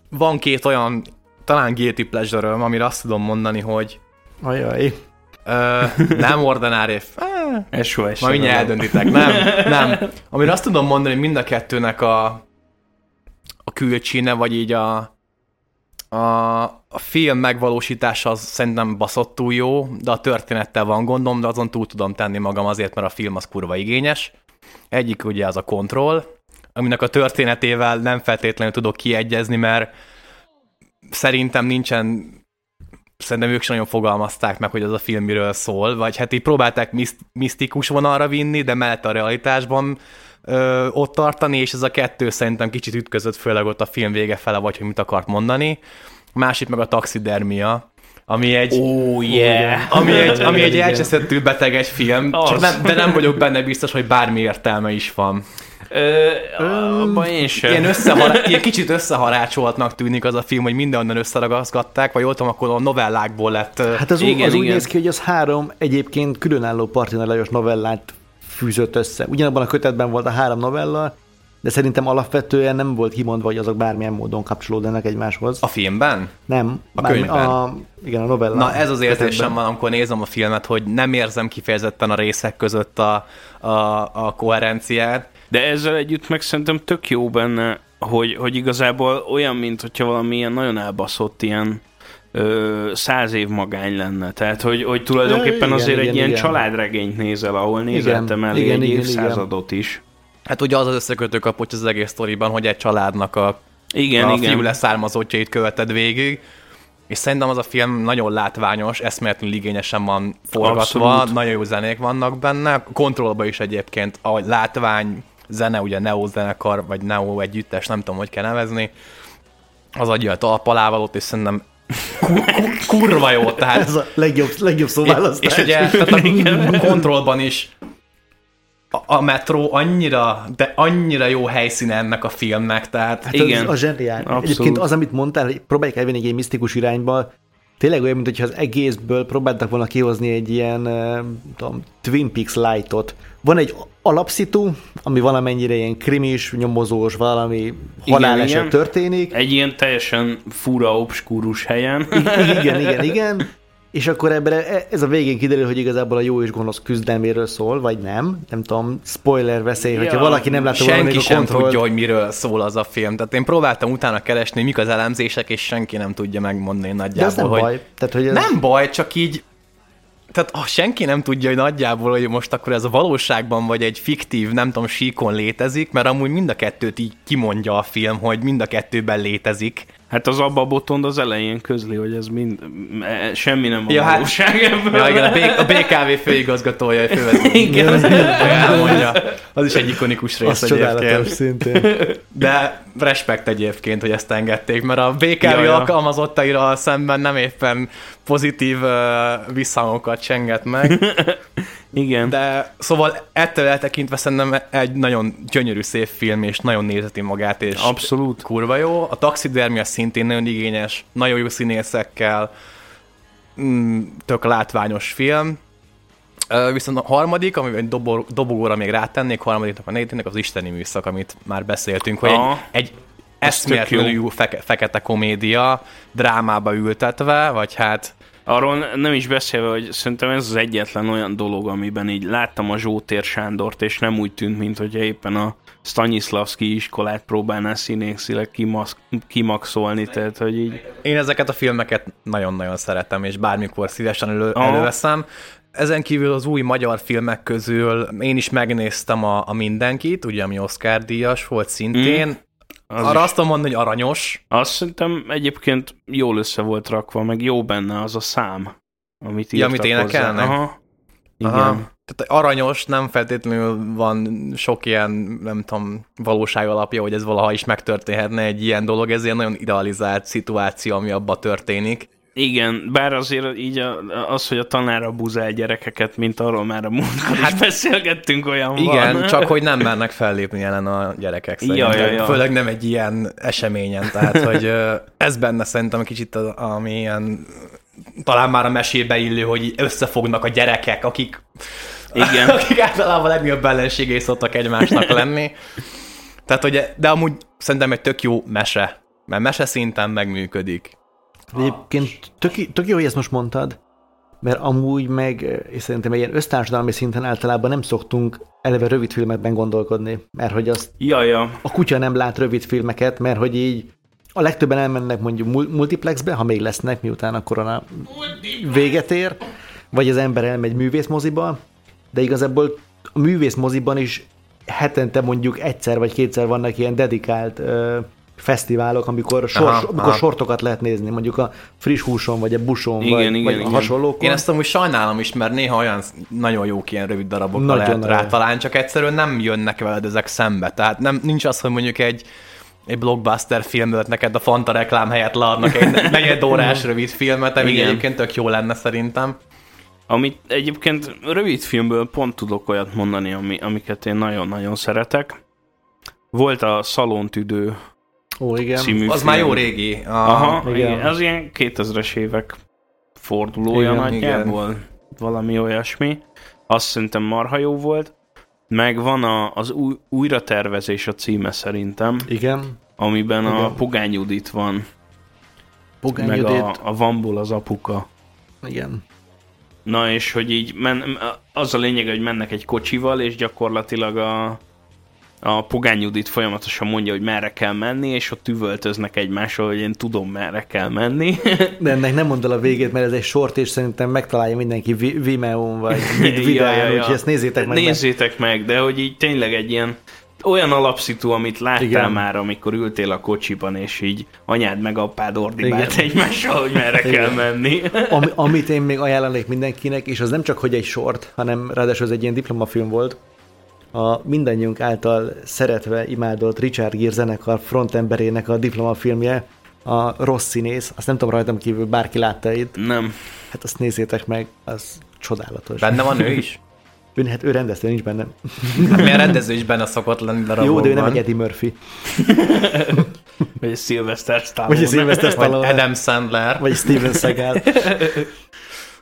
van két olyan, talán guilty pleasure amire azt tudom mondani, hogy Ajaj. uh, nem ordinári, uh, SOS. majd mindjárt eldöntitek, nem, nem. Amire azt tudom mondani, hogy mind a kettőnek a, a külcsíne, vagy így a, a, a film megvalósítása az szerintem baszottul jó, de a történettel van gondom, de azon túl tudom tenni magam azért, mert a film az kurva igényes. Egyik ugye az a kontroll, aminek a történetével nem feltétlenül tudok kiegyezni, mert szerintem nincsen szerintem ők sem nagyon fogalmazták meg, hogy az a film miről szól, vagy hát így próbálták miszt- misztikus vonalra vinni, de mellett a realitásban ö, ott tartani, és ez a kettő szerintem kicsit ütközött, főleg ott a film vége fele, vagy hogy mit akart mondani. A másik meg a taxidermia, ami egy, Oh yeah! ami egy, ami egy Igen. elcseszettül beteg egy film, csak nem, de nem vagyok benne biztos, hogy bármi értelme is van. Ö, abban én sem. Ilyen, összehará- ilyen kicsit összeharácsoltnak tűnik az a film, hogy mindenonnan összeragaszgatták, vagy tudom, akkor a novellákból lett... Hát az, Igen, igen, az úgy igen. néz ki, hogy az három egyébként különálló Partina Lajos novellát fűzött össze. Ugyanabban a kötetben volt a három novella, de szerintem alapvetően nem volt kimondva, hogy azok bármilyen módon kapcsolódnak egymáshoz. A filmben? Nem. A bármi- könyvben? A, igen, a novella. Na ez az érzésem van, amikor nézem a filmet, hogy nem érzem kifejezetten a részek között a, a, a koherenciát. De ezzel együtt meg szerintem tök jó benne, hogy, hogy igazából olyan, mint hogyha valami ilyen nagyon elbaszott ilyen ö, száz év magány lenne. Tehát, hogy, hogy tulajdonképpen Igen, azért igen, egy ilyen igen. családregényt nézel, ahol nézeltem el igen, egy igen, évszázadot is. Hát ugye az az összekötő kapocs az egész sztoriban, hogy egy családnak a, Igen, a igen. fiú leszármazottjait követed végig, és szerintem az a film nagyon látványos, eszméletlenül igényesen van forgatva, Abszolút. nagyon jó zenék vannak benne, kontrollban is egyébként, ahogy látvány, zene, ugye Neo zenekar, vagy Neo együttes, nem tudom, hogy kell nevezni, az adja a talpalávalót, és szerintem kur- kur- kurva jó, tehát Ez a legjobb, legjobb szóválasztás. és ugye tehát a kontrollban is a, metró annyira, de annyira jó helyszíne ennek a filmnek, tehát Hát Igen. Az, a zseniál. Abszolút. Egyébként az, amit mondtál, hogy próbálják elvinni egy ilyen misztikus irányba, tényleg olyan, mintha az egészből próbáltak volna kihozni egy ilyen, tudom, Twin Peaks lightot. Van egy alapszitu, ami valamennyire ilyen krimis, nyomozós, valami haláleset igen. történik. Egy ilyen teljesen fura, obskúrus helyen. igen, igen, igen. És akkor ebben e- ez a végén kiderül, hogy igazából a jó és gonosz küzdelméről szól, vagy nem. Nem tudom, spoiler veszély, ja, hogyha valaki nem látta volna Senki sem kontrollt. tudja, hogy miről szól az a film. Tehát én próbáltam utána keresni, mik az elemzések, és senki nem tudja megmondani De nagyjából, ez nem hogy... baj. Tehát, hogy ez... Nem baj, csak így tehát ah, senki nem tudja, hogy nagyjából, hogy most akkor ez a valóságban vagy egy fiktív, nem tudom, síkon létezik, mert amúgy mind a kettőt így kimondja a film, hogy mind a kettőben létezik. Hát az Abba Botond az elején közli, hogy ez mind, e- semmi nem a Ja, hát- valóság ebből. Ja, igen, a, B- a BKV főigazgatója, a fővezető. Igen. elmondja. Az is egy ikonikus rész az csodálatos egyébként. szintén. De respekt egyébként, hogy ezt engedték, mert a BKV Ja, ja. alkalmazottaira szemben nem éppen pozitív uh, visszhangokat csenget meg. Igen. De szóval ettől eltekintve szerintem egy nagyon gyönyörű szép film, és nagyon nézeti magát, és Abszolút. kurva jó. A taxidermia szintén nagyon igényes, nagyon jó színészekkel, mm, tök látványos film. Viszont a harmadik, amivel egy dobor, dobogóra még rátennék, harmadiknak a negyediknek az isteni műszak, amit már beszéltünk, hogy Aha. egy, egy eszméletlenül feke, fekete komédia, drámába ültetve, vagy hát Arról nem is beszélve, hogy szerintem ez az egyetlen olyan dolog, amiben így láttam a Zsótér Sándort, és nem úgy tűnt, mint hogy éppen a Stanislavski iskolát próbálná színészileg kimax- kimaxolni, tehát hogy így... Én ezeket a filmeket nagyon-nagyon szeretem, és bármikor szívesen elő, előveszem. Ezen kívül az új magyar filmek közül én is megnéztem a, a Mindenkit, ugye, ami Oscar díjas volt szintén. Az Arra is- azt tudom mondani, hogy aranyos. Azt szerintem egyébként jól össze volt rakva, meg jó benne az a szám, amit Ja, írtak amit énekelnek? Hozzá. Aha. Igen. Aha. Tehát aranyos, nem feltétlenül van sok ilyen, nem tudom, valóság alapja, hogy ez valaha is megtörténhetne egy ilyen dolog, ez ilyen nagyon idealizált szituáció, ami abba történik. Igen, bár azért így a, az, hogy a tanár abuzál gyerekeket, mint arról már a múltkor Hát- is beszélgettünk, olyan Igen, van. csak hogy nem mernek fellépni ellen a gyerekek szerintem. Ja, ja, ja. Főleg nem egy ilyen eseményen, tehát hogy ez benne szerintem kicsit az, ami ilyen talán már a mesébe illő, hogy összefognak a gyerekek, akik, Igen. akik általában a legnagyobb ellenségei szoktak egymásnak lenni. Tehát, hogy, de amúgy szerintem egy tök jó mese, mert mese szinten megműködik. Egyébként tök, tök jó, hogy ezt most mondtad, mert amúgy meg, és szerintem egy ilyen össztársadalmi szinten általában nem szoktunk eleve rövid filmekben gondolkodni, mert hogy azt Ja, ja. a kutya nem lát rövid filmeket, mert hogy így a legtöbben elmennek mondjuk mul- multiplexbe, ha még lesznek, miután a korona véget ér, vagy az ember elmegy művészmoziba, de igazából a művészmoziban is hetente mondjuk egyszer vagy kétszer vannak ilyen dedikált ö, fesztiválok, amikor, sors, Aha, amikor aha. sortokat lehet nézni, mondjuk a friss húson, vagy a buson, Igen, vagy, igen, vagy igen. a hasonlókon. Én ezt amúgy sajnálom is, mert néha olyan nagyon jók ilyen rövid darabokra Nagyon lehet rá találni, csak egyszerűen nem jönnek veled ezek szembe. Tehát nem, nincs az, hogy mondjuk egy egy blockbuster filmet neked a Fanta reklám helyett leadnak egy negyed órás rövid filmet, ami Igen. egyébként tök jó lenne szerintem. Amit egyébként rövid filmből pont tudok olyat mondani, ami, amiket én nagyon-nagyon szeretek. Volt a Szalontüdő Ó, igen. című Az film. már jó régi. A, Aha, igen. igen. Az ilyen 2000-es évek fordulója Igen, nagyjából. Valami olyasmi. Azt szerintem marha jó volt. Meg van a, az új, újratervezés a címe szerintem, Igen. amiben a Igen. Pogány Judit van, Pogány meg a, Judit. a Vambul az apuka. Igen. Na és hogy így men, az a lényeg, hogy mennek egy kocsival, és gyakorlatilag a, a Pogány Judit folyamatosan mondja, hogy merre kell menni, és ott üvöltöznek egymásról, hogy én tudom, merre kell menni. De ennek nem mondd el a végét, mert ez egy sort, és szerintem megtalálja mindenki Vi- Vimeo-n, vagy vid- videón, úgyhogy ezt nézzétek meg. Nézzétek meg, de hogy így tényleg egy ilyen olyan alapszitu, amit láttál. Igen. már, amikor ültél a kocsiban, és így anyád meg apád ordibált Igen. egymással, hogy merre Igen. kell menni. Ami, amit én még ajánlanék mindenkinek, és az nem csak, hogy egy sort, hanem ráadásul ez egy ilyen diplomafilm volt, a mindannyiunk által szeretve, imádott Richard Gere zenekar frontemberének a diplomafilmje, a Rossz színész, azt nem tudom rajtam kívül bárki látta itt, Nem. hát azt nézzétek meg, az csodálatos. Benne van ő is? Ő, hát ő rendezte, nincs benne. Hát milyen rendező is benne szokott lenni darabokban. Jó, de ő nem egy Eddie Murphy, Vagy egy Sylvester Stallone. vagy a Sylvester Vagy Stallone, Adam Sandler. vagy Steven Seagal.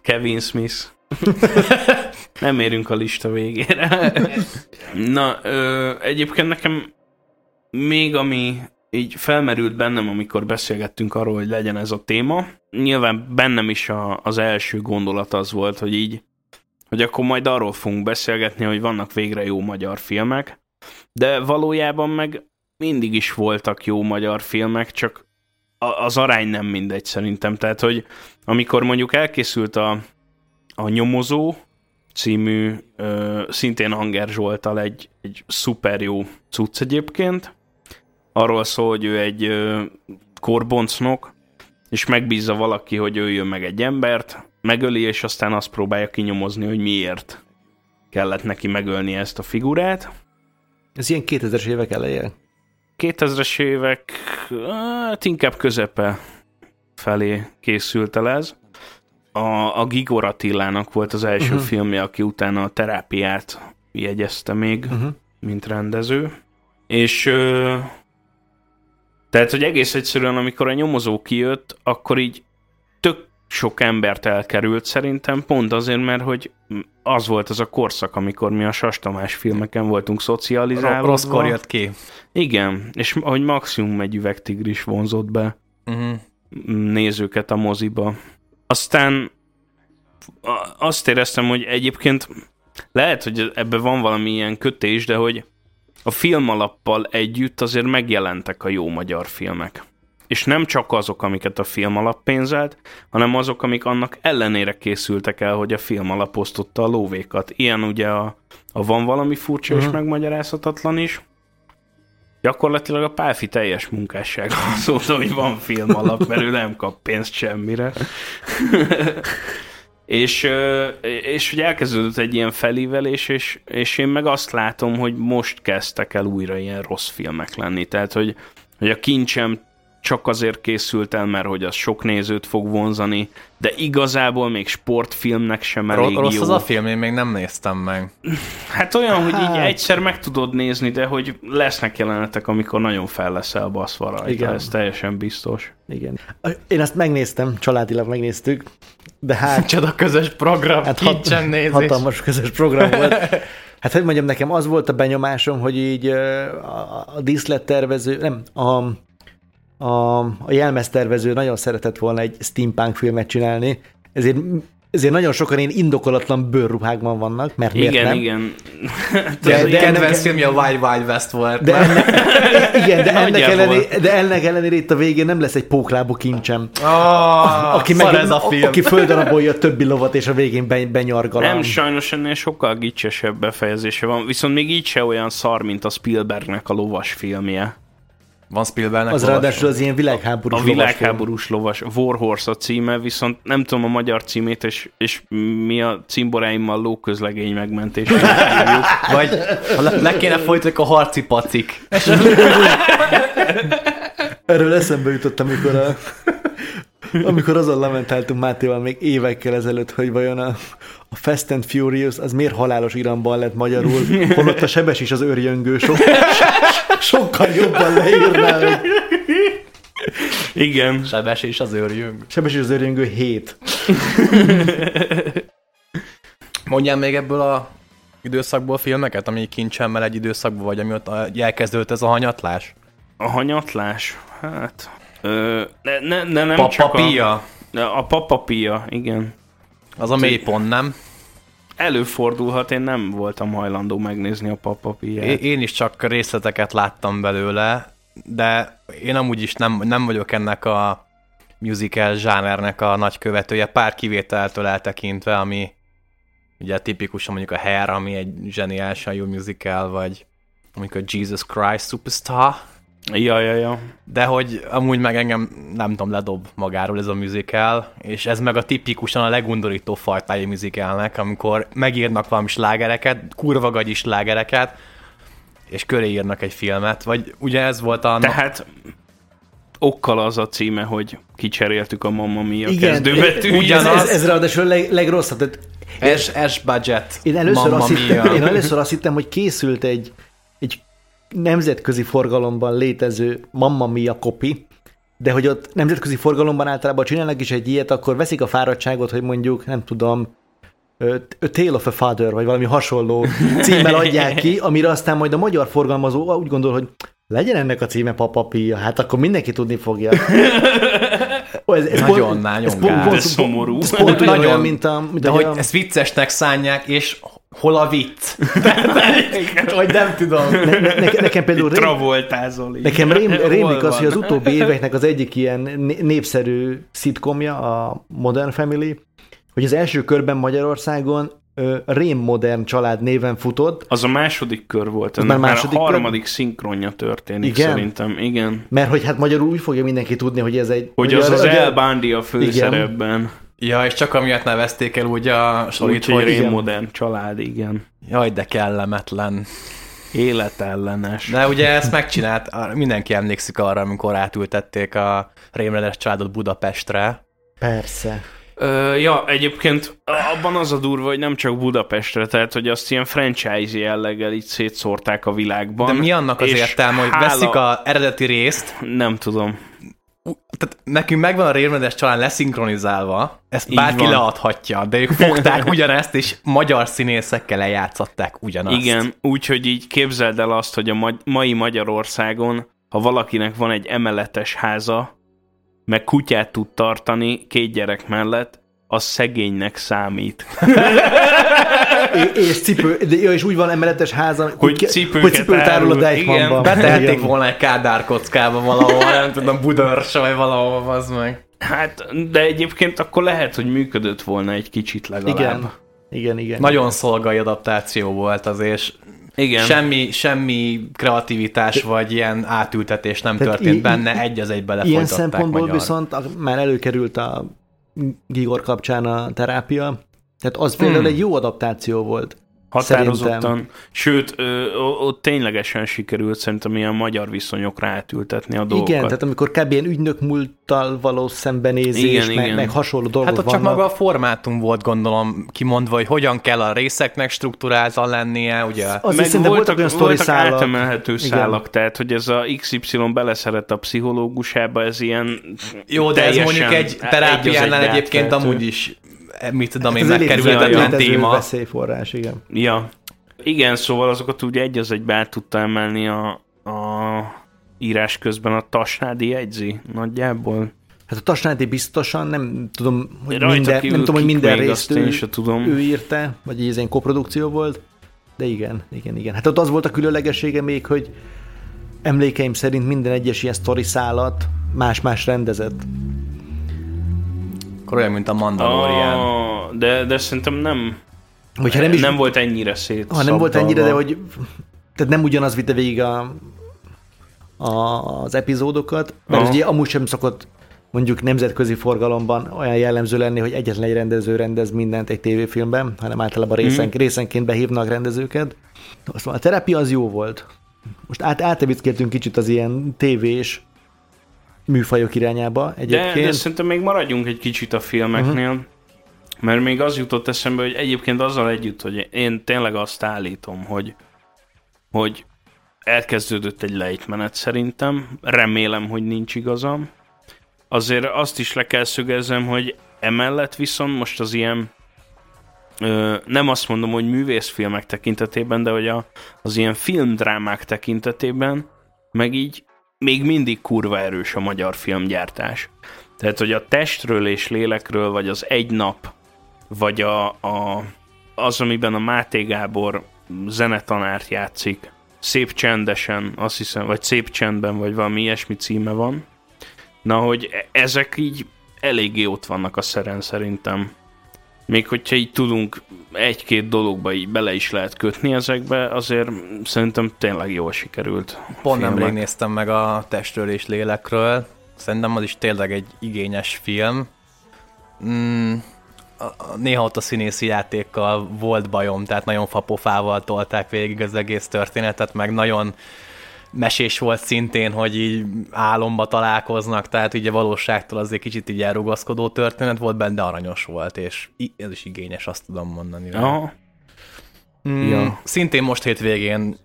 Kevin Smith. Nem érünk a lista végére. Na, ö, egyébként nekem még ami így felmerült bennem, amikor beszélgettünk arról, hogy legyen ez a téma. Nyilván bennem is a, az első gondolat az volt, hogy így, hogy akkor majd arról fogunk beszélgetni, hogy vannak végre jó magyar filmek, de valójában meg mindig is voltak jó magyar filmek, csak az arány nem mindegy szerintem. Tehát, hogy amikor mondjuk elkészült a, a Nyomozó című, ö, szintén Anger Zsoltal egy, egy szuper jó cucc egyébként, arról szól, hogy ő egy ö, korboncnok, és megbízza valaki, hogy öljön meg egy embert, megöli, és aztán azt próbálja kinyomozni, hogy miért kellett neki megölni ezt a figurát. Ez ilyen 2000-es évek eleje? 2000-es évek, hát inkább közepe felé készült el ez. A, a Gigor Attilának volt az első uh-huh. filmje, aki utána a terápiát jegyezte még, uh-huh. mint rendező. És tehát, hogy egész egyszerűen, amikor a nyomozó kijött, akkor így tök sok embert elkerült szerintem, pont azért, mert hogy az volt az a korszak, amikor mi a Sastamás filmeken voltunk szocializálva. Rosszkor jött ki. Igen, és hogy maximum egy üvegtigris vonzott be uh-huh. nézőket a moziba. Aztán azt éreztem, hogy egyébként lehet, hogy ebben van valami ilyen kötés, de hogy a filmalappal együtt azért megjelentek a jó magyar filmek. És nem csak azok, amiket a filmalap pénzelt, hanem azok, amik annak ellenére készültek el, hogy a filmalap osztotta a lóvékat. Ilyen ugye a, a van valami furcsa uh-huh. és mhm. megmagyarázhatatlan is. Gyakorlatilag a Pálfi teljes munkássága az hogy van filmalap, mert ő nem kap pénzt semmire. És, és hogy elkezdődött egy ilyen felívelés, és, és én meg azt látom, hogy most kezdtek el újra ilyen rossz filmek lenni. Tehát, hogy, hogy a kincsem csak azért készült el, mert hogy az sok nézőt fog vonzani, de igazából még sportfilmnek sem elég Rossz jó. az a film, én még nem néztem meg. Hát olyan, hát... hogy így hát- egyszer meg tudod nézni, de hogy lesznek jelenetek, amikor nagyon fel leszel baszva rajta, Igen. ez teljesen biztos. Igen. Én ezt megnéztem, családilag megnéztük, de hát... Csoda közös program, hát hat, nézés. Hatalmas közös program volt. Hát hogy mondjam, nekem az volt a benyomásom, hogy így a, a díszlettervező, nem, a a, a jelmeztervező nagyon szeretett volna egy steampunk filmet csinálni, ezért ezért nagyon sokan én indokolatlan bőrruhákban vannak, mert igen, miért nem? Igen, de, de kedvenc filmje a Wild Wild West volt. De ennek, igen, de ennek, ellenére, de ennek ellenére itt a végén nem lesz egy póklábú kincsem. Oh, aki, meg, ez a film. aki földarabolja a többi lovat, és a végén benyargal. Nem, sajnos ennél sokkal gicsesebb befejezése van, viszont még így se olyan szar, mint a Spielbergnek a lovas filmje. Van Spielbergnek Az ráadásul az ilyen világháborús A világháborús lovas, Warhorse a címe, viszont nem tudom a magyar címét, és, és mi a cimboráimmal lóközlegény megmentés. Vagy ha le, le kéne folytatni a harci pacik. Erről eszembe jutott, amikor a, amikor azon lamentáltunk Mátéval még évekkel ezelőtt, hogy vajon a, a Fast and Furious az miért halálos iramban lett magyarul, holott a sebes is az őrjöngő sok, sokkal jobban leírná meg. Igen. Sebes és az őrjöngő. Sebes és az őrjöngő 7. Mondjál még ebből a időszakból filmeket, ami kincsemmel egy időszakban vagy, ami ott elkezdődött ez a hanyatlás? A hanyatlás? Hát... Ö, ne, ne, ne, nem Papapia. csak a... A papapia, igen. Az a mélypont, nem? Előfordulhat, én nem voltam hajlandó megnézni a papapiát. Én is csak részleteket láttam belőle, de én amúgy is nem, nem vagyok ennek a musical zsánernek a nagy követője, pár kivételtől eltekintve, ami ugye tipikusan mondjuk a Hair, ami egy zseniálisan jó musical, vagy mondjuk a Jesus Christ Superstar, Ja, ja, ja. De hogy amúgy meg engem nem tudom, ledob magáról ez a musical, és ez meg a tipikusan a legundorító fajtája musicalnek, amikor megírnak valami slágereket, kurva gagyi slágereket, és köré írnak egy filmet, vagy ugye ez volt a... Tehát okkal az a címe, hogy kicseréltük a Mamma Mia Igen, kezdőbetű. Ugyanaz. Ez, ez, ez ráadásul a leg, legrosszabb. Tehát S, S budget. Én először, azt hittem, én először azt hittem, hogy készült egy, egy nemzetközi forgalomban létező Mamma Mia kopi, de hogy ott nemzetközi forgalomban általában csinálnak is egy ilyet, akkor veszik a fáradtságot, hogy mondjuk, nem tudom, a Tale of a Father, vagy valami hasonló címmel adják ki, amire aztán majd a magyar forgalmazó úgy gondol, hogy Legyen ennek a címe Papa Pia, hát akkor mindenki tudni fogja. Ez, ez Nagyon, pont- nagyon ez pont, pont, Ez szomorú. Ez pont Nagyon. nagyon, mint a... Mint De hogy a ezt viccesnek szánják, és hol a vicc? hogy nem tudom. ne, ne, ne, nekem például rém, Travoltázol nekem rém, rémlik az, hogy az utóbbi éveknek az egyik ilyen né- népszerű szitkomja, a Modern Family, hogy az első körben Magyarországon ö, Rém Modern család néven futott, Az a második kör volt, ennek már már, második a kör? harmadik szinkronja történik Igen? szerintem. Igen. mert hogy hát magyarul úgy fogja mindenki tudni, hogy ez egy... Hogy az a- az a- El Bundy a főszerepben. Ja, és csak amiatt nevezték el úgy a sorit, hogy rém modern család, igen. jaj, de kellemetlen. Életellenes. De ugye ezt megcsinált, mindenki emlékszik arra, amikor átültették a rémledes családot Budapestre. Persze. Ö, ja, egyébként abban az a durva, hogy nem csak Budapestre, tehát hogy azt ilyen franchise jelleggel így szétszórták a világban. De mi annak az értelme, hogy hála- veszik a eredeti részt, Nem tudom. tehát nekünk megvan a rémledes család leszinkronizálva, ezt Így bárki van. leadhatja, de ők fogták ugyanezt, és magyar színészekkel lejátszották ugyanazt. Igen, úgyhogy így képzeld el azt, hogy a ma- mai Magyarországon, ha valakinek van egy emeletes háza, meg kutyát tud tartani két gyerek mellett, az szegénynek számít. É- és cipő, de, ja, és úgy van emeletes háza, Hogy cipőket hogy cipőt árul a. Deichmannban. Betehették volna egy kádár kockába valahol, nem tudom, Budörs vagy valahol, az meg. Hát, de egyébként akkor lehet, hogy működött volna egy kicsit legalább. Igen. Igen, igen. Nagyon szolgai adaptáció volt az, és Igen. semmi, semmi kreativitás vagy ilyen átültetés nem Tehát történt i- benne, egy az egybe Ilyen szempontból magyar. viszont a, már előkerült a Gigor kapcsán a terápia, tehát az például Hmm. egy jó adaptáció volt. Határozottan. Szerintem. Sőt, ö, ott ténylegesen sikerült szerintem ilyen magyar viszonyokra átültetni a dolgokat. Igen, tehát amikor kb. ilyen ügynök múlttal való szembenézés, Igen, meg, igen. meg hasonló dolgok Hát ott csak vannak. maga a formátum volt gondolom kimondva, hogy hogyan kell a részeknek struktúráltan lennie, ugye? Az Meg szerintem voltak olyan sztori voltak szálak. átemelhető Igen. szálak, tehát hogy ez a XY beleszeret a pszichológusába, ez ilyen Jó, de ez teljesen mondjuk egy terápiánál egy egyébként amúgy is, mit tudom én, Ez egy megkerülhetetlen téma. veszélyforrás, igen. Ja. Igen, szóval azokat úgy egy az egybe át tudta emelni a, a írás közben a Tasnádi jegyzi nagyjából. Hát a Tasnádi biztosan, nem tudom, hogy Rajta minden, nem tudom, hogy minden részt én ő, tudom. ő írta, vagy ez egy koprodukció volt, de igen, igen, igen. Hát ott az volt a különlegessége még, hogy emlékeim szerint minden egyes ilyen sztori szálat más-más rendezett. Akkor olyan, mint a Mandalorian. Ah, de, de szerintem nem, Hogyha nem is, nem volt ennyire szét. ha nem volt ennyire, de hogy tehát nem ugyanaz vitte végig a, a, az epizódokat, mert Aha. ugye amúgy sem szokott mondjuk nemzetközi forgalomban olyan jellemző lenni, hogy egyetlen egy rendező rendez mindent egy tévéfilmben, hanem általában részen, Mhm. részenként behívnak rendezőket. Szóval a terápia az jó volt. Most át, átevickéltünk kicsit az ilyen tévés műfajok irányába De, egyébként. de szerintem még maradjunk egy kicsit a filmeknél, uh-huh. mert még az jutott eszembe, hogy egyébként azzal együtt, hogy én tényleg azt állítom, hogy, hogy elkezdődött egy lejtmenet szerintem, remélem, hogy nincs igazam. Azért azt is le kell szögezzem, hogy emellett viszont most az ilyen ö, nem azt mondom, hogy művészfilmek tekintetében, de hogy a, az ilyen filmdrámák tekintetében meg így még mindig kurva erős a magyar filmgyártás. Tehát, hogy a testről és lélekről, vagy az egy nap, vagy a, a, az, amiben a Máté Gábor zenetanárt játszik, szép csendesen, azt hiszem, vagy szép csendben, vagy valami ilyesmi címe van. Na, hogy e- ezek így eléggé ott vannak a szeren szerintem. Még hogyha így tudunk egy-két dologba így bele is lehet kötni ezekbe, azért szerintem tényleg jól sikerült. Pont nemrég néztem meg a Testről és Lélekről. Szerintem az is tényleg egy igényes film. Mm, néha ott a színészi játékkal volt bajom, tehát nagyon fapofával tolták végig az egész történetet, meg nagyon mesés volt szintén, hogy így álomba találkoznak, tehát ugye valóságtól azért kicsit így elrugaszkodó történet volt, benne de aranyos volt, és ez is igényes, azt tudom mondani. Aha. Mm, Ja. Szintén most hétvégén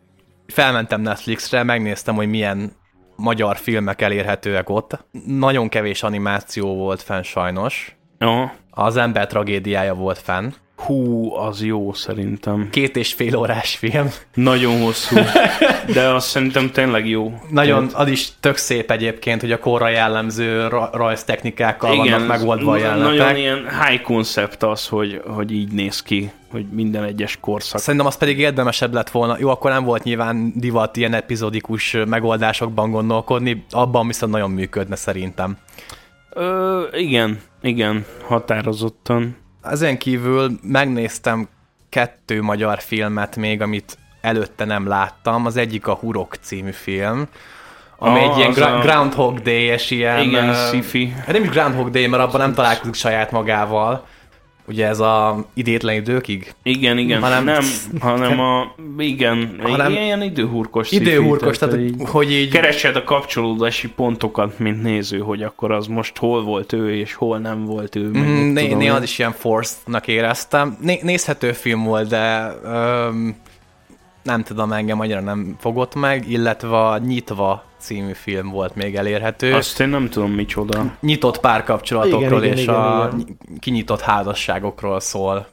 felmentem Netflixre, megnéztem, hogy milyen magyar filmek elérhetőek ott. Nagyon kevés animáció volt fenn sajnos, Aha. Az ember tragédiája volt fenn. Hú, az jó szerintem. Két és fél órás film. Nagyon hosszú, de azt szerintem tényleg jó. Nagyon, az is tök szép egyébként, hogy a korra jellemző ra- rajztechnikákkal Igen, vannak megoldva a jelenetek. Nagyon ilyen high concept az, hogy, hogy így néz ki, hogy minden egyes korszak. Szerintem az pedig érdemesebb lett volna. Jó, akkor nem volt nyilván divat ilyen epizódikus megoldásokban gondolkodni, abban viszont nagyon működne szerintem. Ö, igen, igen, határozottan. Ezen kívül megnéztem kettő magyar filmet még, amit előtte nem láttam. Az egyik a Hurok című film, ami Ah, egy ilyen gra- a- Groundhog Day-es ilyen... Igen, ö, sci-fi. Hát nem is Groundhog Day, mert abban nem találkozik saját magával. Ugye ez a idétlen időkig? Igen, igen, Hanem- nem, hanem a, igen, Hanem- ilyen időhurkos Időhurkos, tehát így hogy így... keresed a kapcsolódási pontokat, mint néző, hogy akkor az most hol volt ő, és hol nem volt ő. Mm, né- néha az is ilyen forced-nak éreztem. Né- nézhető film volt, de öm, nem tudom, engem annyira nem fogott meg, illetve Nyitva című film volt még elérhető. Azt... Én nem tudom micsoda. Nyitott párkapcsolatokról Igen, és igen, a igen, kinyitott házasságokról szól.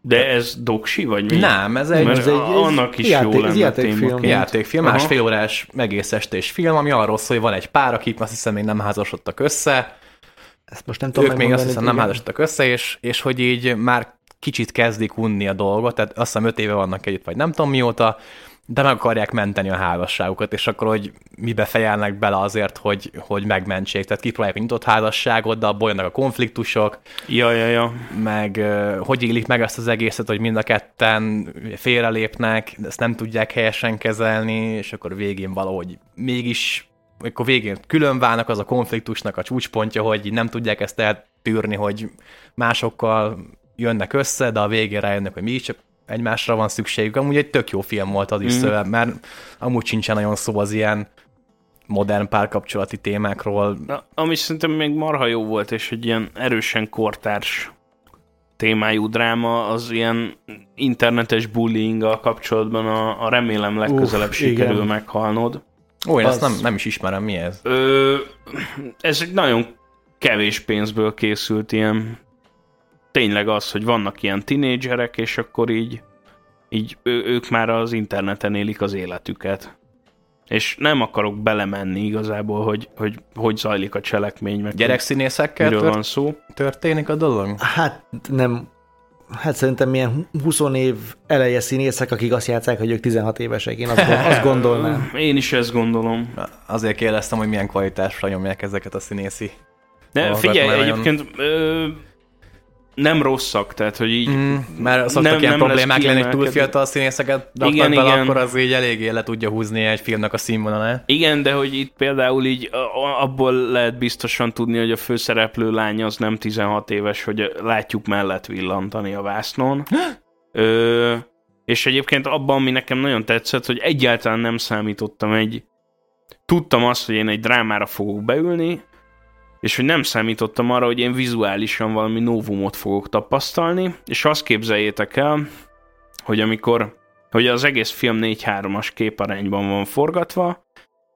De ez doksi, vagy mi? Nem, ez egy Mert ez egy- ez annak is játék- jó lenne játékfilm. játékfilm, Aha. másfél órás egész estés film, ami arról szól, hogy van egy pár, akik azt hiszem még nem házasodtak össze, Ezt most nem tudom ők még azt hiszem nem igen. házasodtak össze, és, és hogy így már kicsit kezdik unni a dolgot, tehát azt hiszem öt éve vannak együtt, vagy nem tudom mióta, de meg akarják menteni a házasságukat, és akkor, hogy mibe fejelnek bele azért, hogy, hogy megmentsék. Tehát kipróbálják a nyitott házasságot, de abból jönnek a konfliktusok, Ja, ja, ja. meg hogy élik meg ezt az egészet, hogy mind a ketten félrelépnek, ezt nem tudják helyesen kezelni, és akkor végén valahogy mégis, akkor végén külön válnak az a konfliktusnak a csúcspontja, hogy nem tudják ezt eltűrni, hogy másokkal jönnek össze, de a végén rájönnek, hogy mégiscsak egymásra van szükségük. Amúgy egy tök jó film volt az is, mm. mert amúgy sincsen nagyon szó az ilyen modern párkapcsolati témákról. Na, ami szerintem még marha jó volt, és egy ilyen erősen kortárs témájú dráma, az ilyen internetes bullying kapcsolatban a, a remélem legközelebb Uff, sikerül igen. meghalnod. Ó, én Az- ezt nem, nem is ismerem, mi ez? Ö, ez egy nagyon kevés pénzből készült ilyen tényleg az, hogy vannak ilyen tinédzserek, és akkor így, így ő, ők már az interneten élik az életüket. És nem akarok belemenni igazából, hogy hogy, hogy zajlik a cselekmény, meg Gyerekszínészekkel miről tört, van szó. történik a dolog? Hát nem, hát szerintem ilyen 20 év eleje színészek, akik azt játszák, hogy ők 16 évesek. Én azt, azt gondolnám. Én is ezt gondolom. Azért kérdeztem, hogy milyen kvalitásra nyomják ezeket a színészi. De Hallgat figyelj, egyébként ö, nem rosszak, tehát hogy így Mm, mert szoktak Nem- ilyen nem problémák lenni, hogy túl fiatal színészeket raknak Igen, bele, igen. akkor az így eléggé le tudja húzni egy filmnek a színvonalát. Igen, de hogy itt például így abból lehet biztosan tudni, hogy a főszereplő lány az nem 16 éves, hogy látjuk mellett villantani a vásznon. Ö, és egyébként abban, ami nekem nagyon tetszett, hogy egyáltalán nem számítottam egy... Tudtam azt, hogy én egy drámára fogok beülni, és hogy nem számítottam arra, hogy én vizuálisan valami novumot fogok tapasztalni, és azt képzeljétek el, hogy amikor hogy az egész film 4-3-as képarányban van forgatva,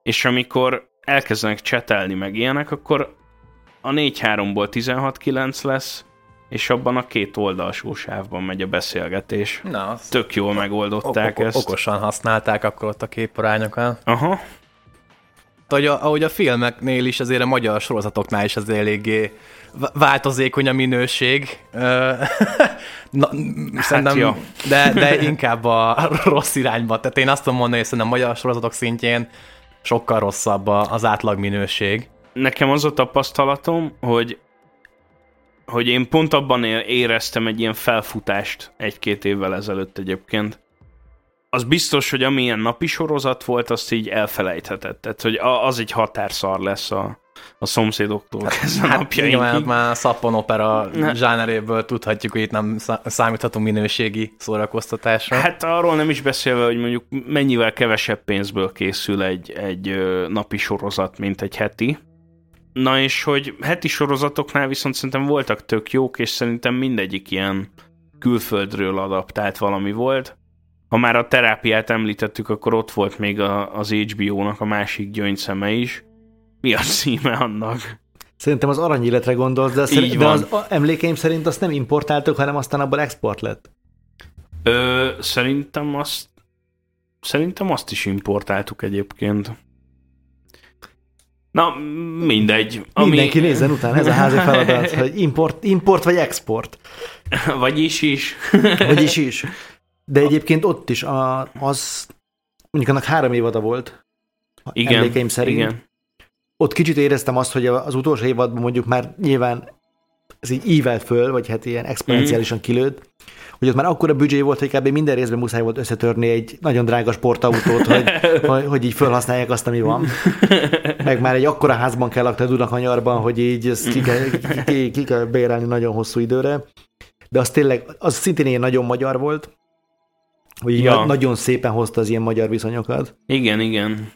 és amikor elkezdenek csetelni meg ilyenek, akkor a 4-3-ból 16-9 lesz, és abban a két oldalsó sávban megy a beszélgetés. Na, Tök jól megoldották ok- ezt. okosan használták akkor ott a képarányokat. Aha. Hogy a, ahogy a filmeknél is, azért a magyar sorozatoknál is az eléggé változékony a minőség. Na, szerintem, ja. de, de inkább a rossz irányba. Tehát én azt tudom mondani, hogy szerintem a magyar sorozatok szintjén sokkal rosszabb az átlag minőség. Nekem az a tapasztalatom, hogy hogy én pont abban éreztem egy ilyen felfutást egy-két évvel ezelőtt egyébként. Az biztos, hogy amilyen napi sorozat volt, azt így elfelejthetett. Tehát, hogy a- az egy határszar lesz a, a szomszédoktól kezdve Hát napjainkig. mert már szappan opera Ne. zsáneréből tudhatjuk, hogy itt nem szá- számíthatunk minőségi szórakoztatásra. Hát arról nem is beszélve, hogy mondjuk mennyivel kevesebb pénzből készül egy, egy napi sorozat, mint egy heti. Na és hogy heti sorozatoknál viszont szerintem voltak tök jók, és szerintem mindegyik ilyen külföldről adaptált valami volt. Ha már a terápiát említettük, akkor ott volt még a, az HBO-nak a másik gyöngyszeme is. Mi a címe annak? Szerintem az aranyéletre gondolsz, de, Így de az a, emlékeim szerint azt nem importáltuk, hanem aztán abból export lett. Ö, szerintem azt szerintem azt is importáltuk egyébként. Na, mindegy. Ami... Mindenki nézzen utána, ez a házi feladat, hogy import, import vagy export. Vagyis is. Vagyis is. De egyébként ott is a, az, mondjuk annak három évada volt, Igen, emlékeim szerint. igen. Ott kicsit éreztem azt, hogy az utolsó évadban mondjuk már nyilván ez így ívelt föl, vagy hát ilyen exponenciálisan Mhm. kilőtt, hogy ott már akkora büdzsé volt, hogy kb. minden részben muszáj volt összetörni egy nagyon drága sportautót, hogy, hogy, hogy így felhasználják azt, ami van. Meg már egy akkora házban kell lakni a Dunakanyarban, hogy így ezt ki kell, ki, ki, ki kell bérelni nagyon hosszú időre. De az tényleg, az szintén ilyen nagyon magyar volt, hogy Ja. na- nagyon szépen hozta az ilyen magyar viszonyokat. Igen, igen.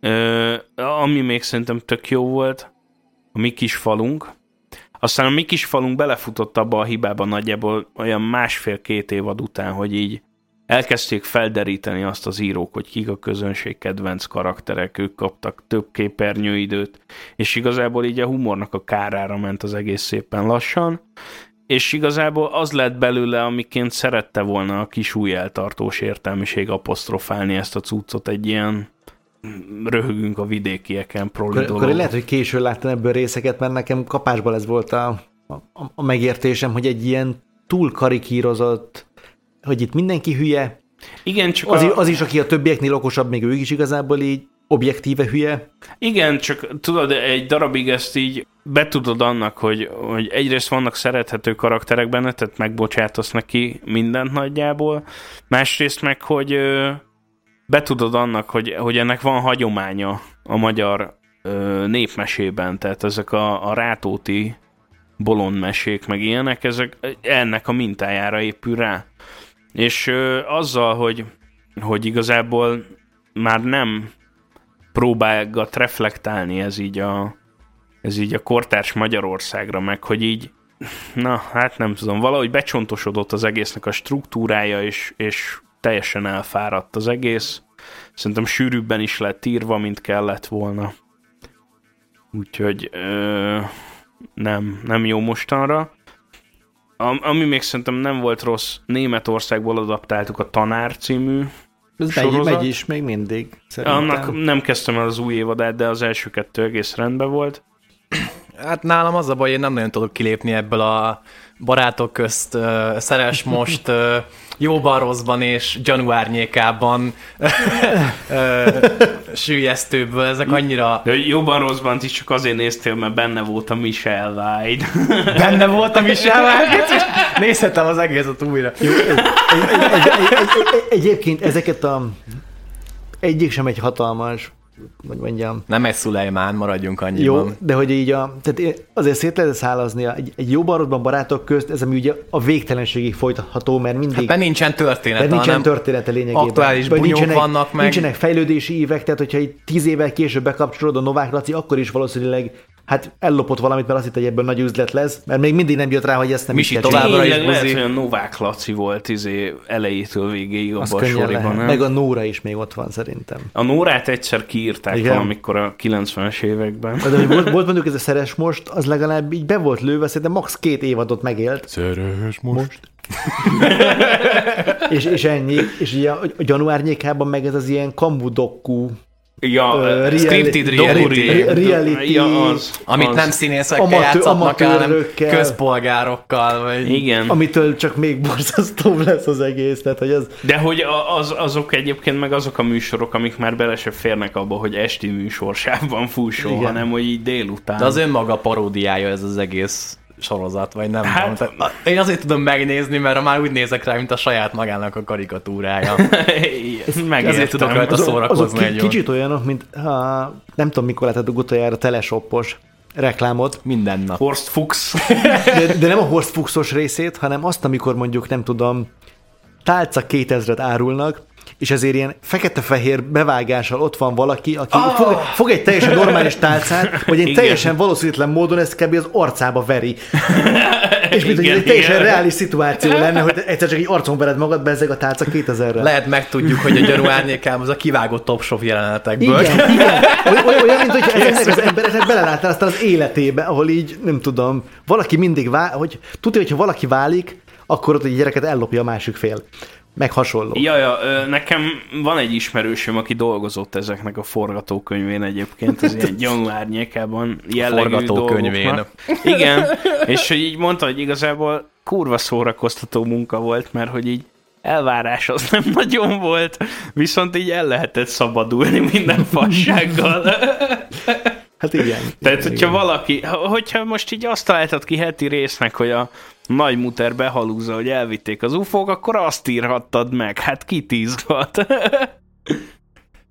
Ö, ami még szerintem tök jó volt, a mi kis falunk. Aztán a mi kis falunk belefutott abba a hibába nagyjából olyan másfél-két évad után, hogy így elkezdték felderíteni azt az írók, hogy kik a közönség kedvenc karakterek, ők kaptak több képernyőidőt, és igazából így a humornak a kárára ment az egész szépen lassan, és igazából az lett belőle, amiként szerette volna a kis új eltartós értelmiség apostrofálni ezt a cuccot, egy ilyen mm, röhögünk a vidékieken proli Akkor, akkor lehet, hogy későn láttam ebből részeket, mert nekem kapásból ez volt a, a, a megértésem, hogy egy ilyen túl karikírozott, hogy itt mindenki hülye, Igen, csak az, a... az is, aki a többieknél okosabb, még ő is igazából így objektíve hülye. Igen, csak tudod, egy darabig ezt így betudod annak, hogy, hogy egyrészt vannak szerethető karakterek benne, tehát megbocsátasz neki mindent nagyjából, másrészt meg, hogy betudod annak, hogy, hogy ennek van hagyománya a magyar ö, népmesében, tehát ezek a, a rátóti bolondmesék, meg ilyenek, ezek ennek a mintájára épül rá. És ö, azzal, hogy, hogy igazából már nem próbálgat reflektálni ez így a, ez így a kortárs Magyarországra, meg hogy így, na, hát nem tudom, valahogy becsontosodott az egésznek a struktúrája, és, és teljesen elfáradt az egész. Szerintem sűrűbben is lett írva, mint kellett volna. Úgyhogy ö, nem, nem jó mostanra. Am, ami még szerintem nem volt rossz, Németországból adaptáltuk a Tanár című Ez megy, sorozat. megy is még mindig. Szerintem. Annak nem kezdtem el az új évadát, de az első kettő egész rendben volt. Hát nálam az a baj, én nem nagyon tudok kilépni ebből a barátok közt uh, szeres most uh, jóban, rosszban és gyanúárnyékában uh, sűjesztőből. Ezek annyira De jobban rosszban is csak azért néztél, mert benne volt a Michelle White. benne voltam is elvágott, és nézhetem az egészet újra. Egy, egy, egy, egy, egy, egyébként ezeket a egyik sem egy hatalmas, hogy mondjam, Nem egy Szulejmán, maradjunk Jó, annyiban. de hogy így a, tehát azért szét lehet szállazni egy, egy jó barodban barátok közt, ez ami ugye a végtelenségig folytatható, mert mindig Hát mert nincsen történet, mert nincsen története lényegében. aktuális bunyók nincsenek, vannak meg. Nincsenek fejlődési évek, tehát hogyha itt tíz évvel később bekapcsolod a Novák Laci, akkor is valószínűleg hát ellopott valamit, mert azt hitt, hogy ebből nagy üzlet lesz, mert még mindig nem jött rá, hogy ezt nem Misi így kell továbbra is lehet, hogy a Novák Laci volt izé, elejétől végéig abban a soriban? Meg a Nóra is még ott van szerintem. A Nórát egyszer kiírták Igen. valamikor a 90-es években. De hogy volt, volt mondjuk ez a szeres most, az legalább így be volt lőve, szerintem max. két évadot megélt. Szeres most. és, és ennyi, és ugye a, a gyanúárnyékában meg ez az ilyen kamudokku, Ja, uh, scripted reality- reality- Ja, az, Amit az. nem színészekkel Amatőr- játszatnak, hanem közpolgárokkal. Vagy... Igen. amitől csak még borzasztóbb lesz az egész, tehát hogy az, De hogy az, azok egyébként meg azok a műsorok, amik már bele se férnek abba, hogy esti műsorsában fusson, Igen. hanem hogy így délután. De az önmaga paródiája ez az egész sorozat, vagy nem Hát- tudom. Tehát, én azért tudom megnézni, mert már úgy nézek rá, mint a saját magának a karikatúrája. Megértem. Ezért tudok rajta azok, szórakozni azok ki, egy kicsit olyanok, mint ha, nem tudom mikor láthatok utoljára teleshoppos reklámot, Minden nap. Horst Fuchs. de, de nem a Horst Fuchsos részét, hanem azt, amikor mondjuk nem tudom, tálca 2000-et árulnak, és ezért ilyen fekete-fehér bevágással ott van valaki, aki oh. fog, fog egy teljesen normális tálcát, egy igen. teljesen valószínűtlen módon ezt kb. az arcába veri. és mint hogy egy teljesen igen. reális szituáció lenne, hogy egyszer csak egy arcon vered magad be ezek a tálca 2000-re. Lehet megtudjuk, hogy a gyanú árnyékám az a kivágott top shop jelenetekből. Igen, igen. Olyan, olyan mint hogy ezeknek az embereknek beleláttál aztán az életébe, ahol így, nem tudom, valaki mindig vál, hogy tudja, hogyha valaki válik, akkor ott a gyereket ellopja a másik fél meg hasonló. Ja, ja, nekem van egy ismerősöm, aki dolgozott ezeknek a forgatókönyvén egyébként, az ilyen gyanú árnyékában jellegű forgatókönyvén. Igen, és hogy így mondta, hogy igazából kurva szórakoztató munka volt, mert hogy így elvárás az nem nagyon volt, viszont így el lehetett szabadulni minden fassággal. Hát igen. Tehát, igen, hogyha igen. valaki, hogyha most így azt találtad ki heti résznek, hogy a nagy muter behalúzza, hogy elvitték az ufók, akkor azt írhattad meg. Hát ki izgat?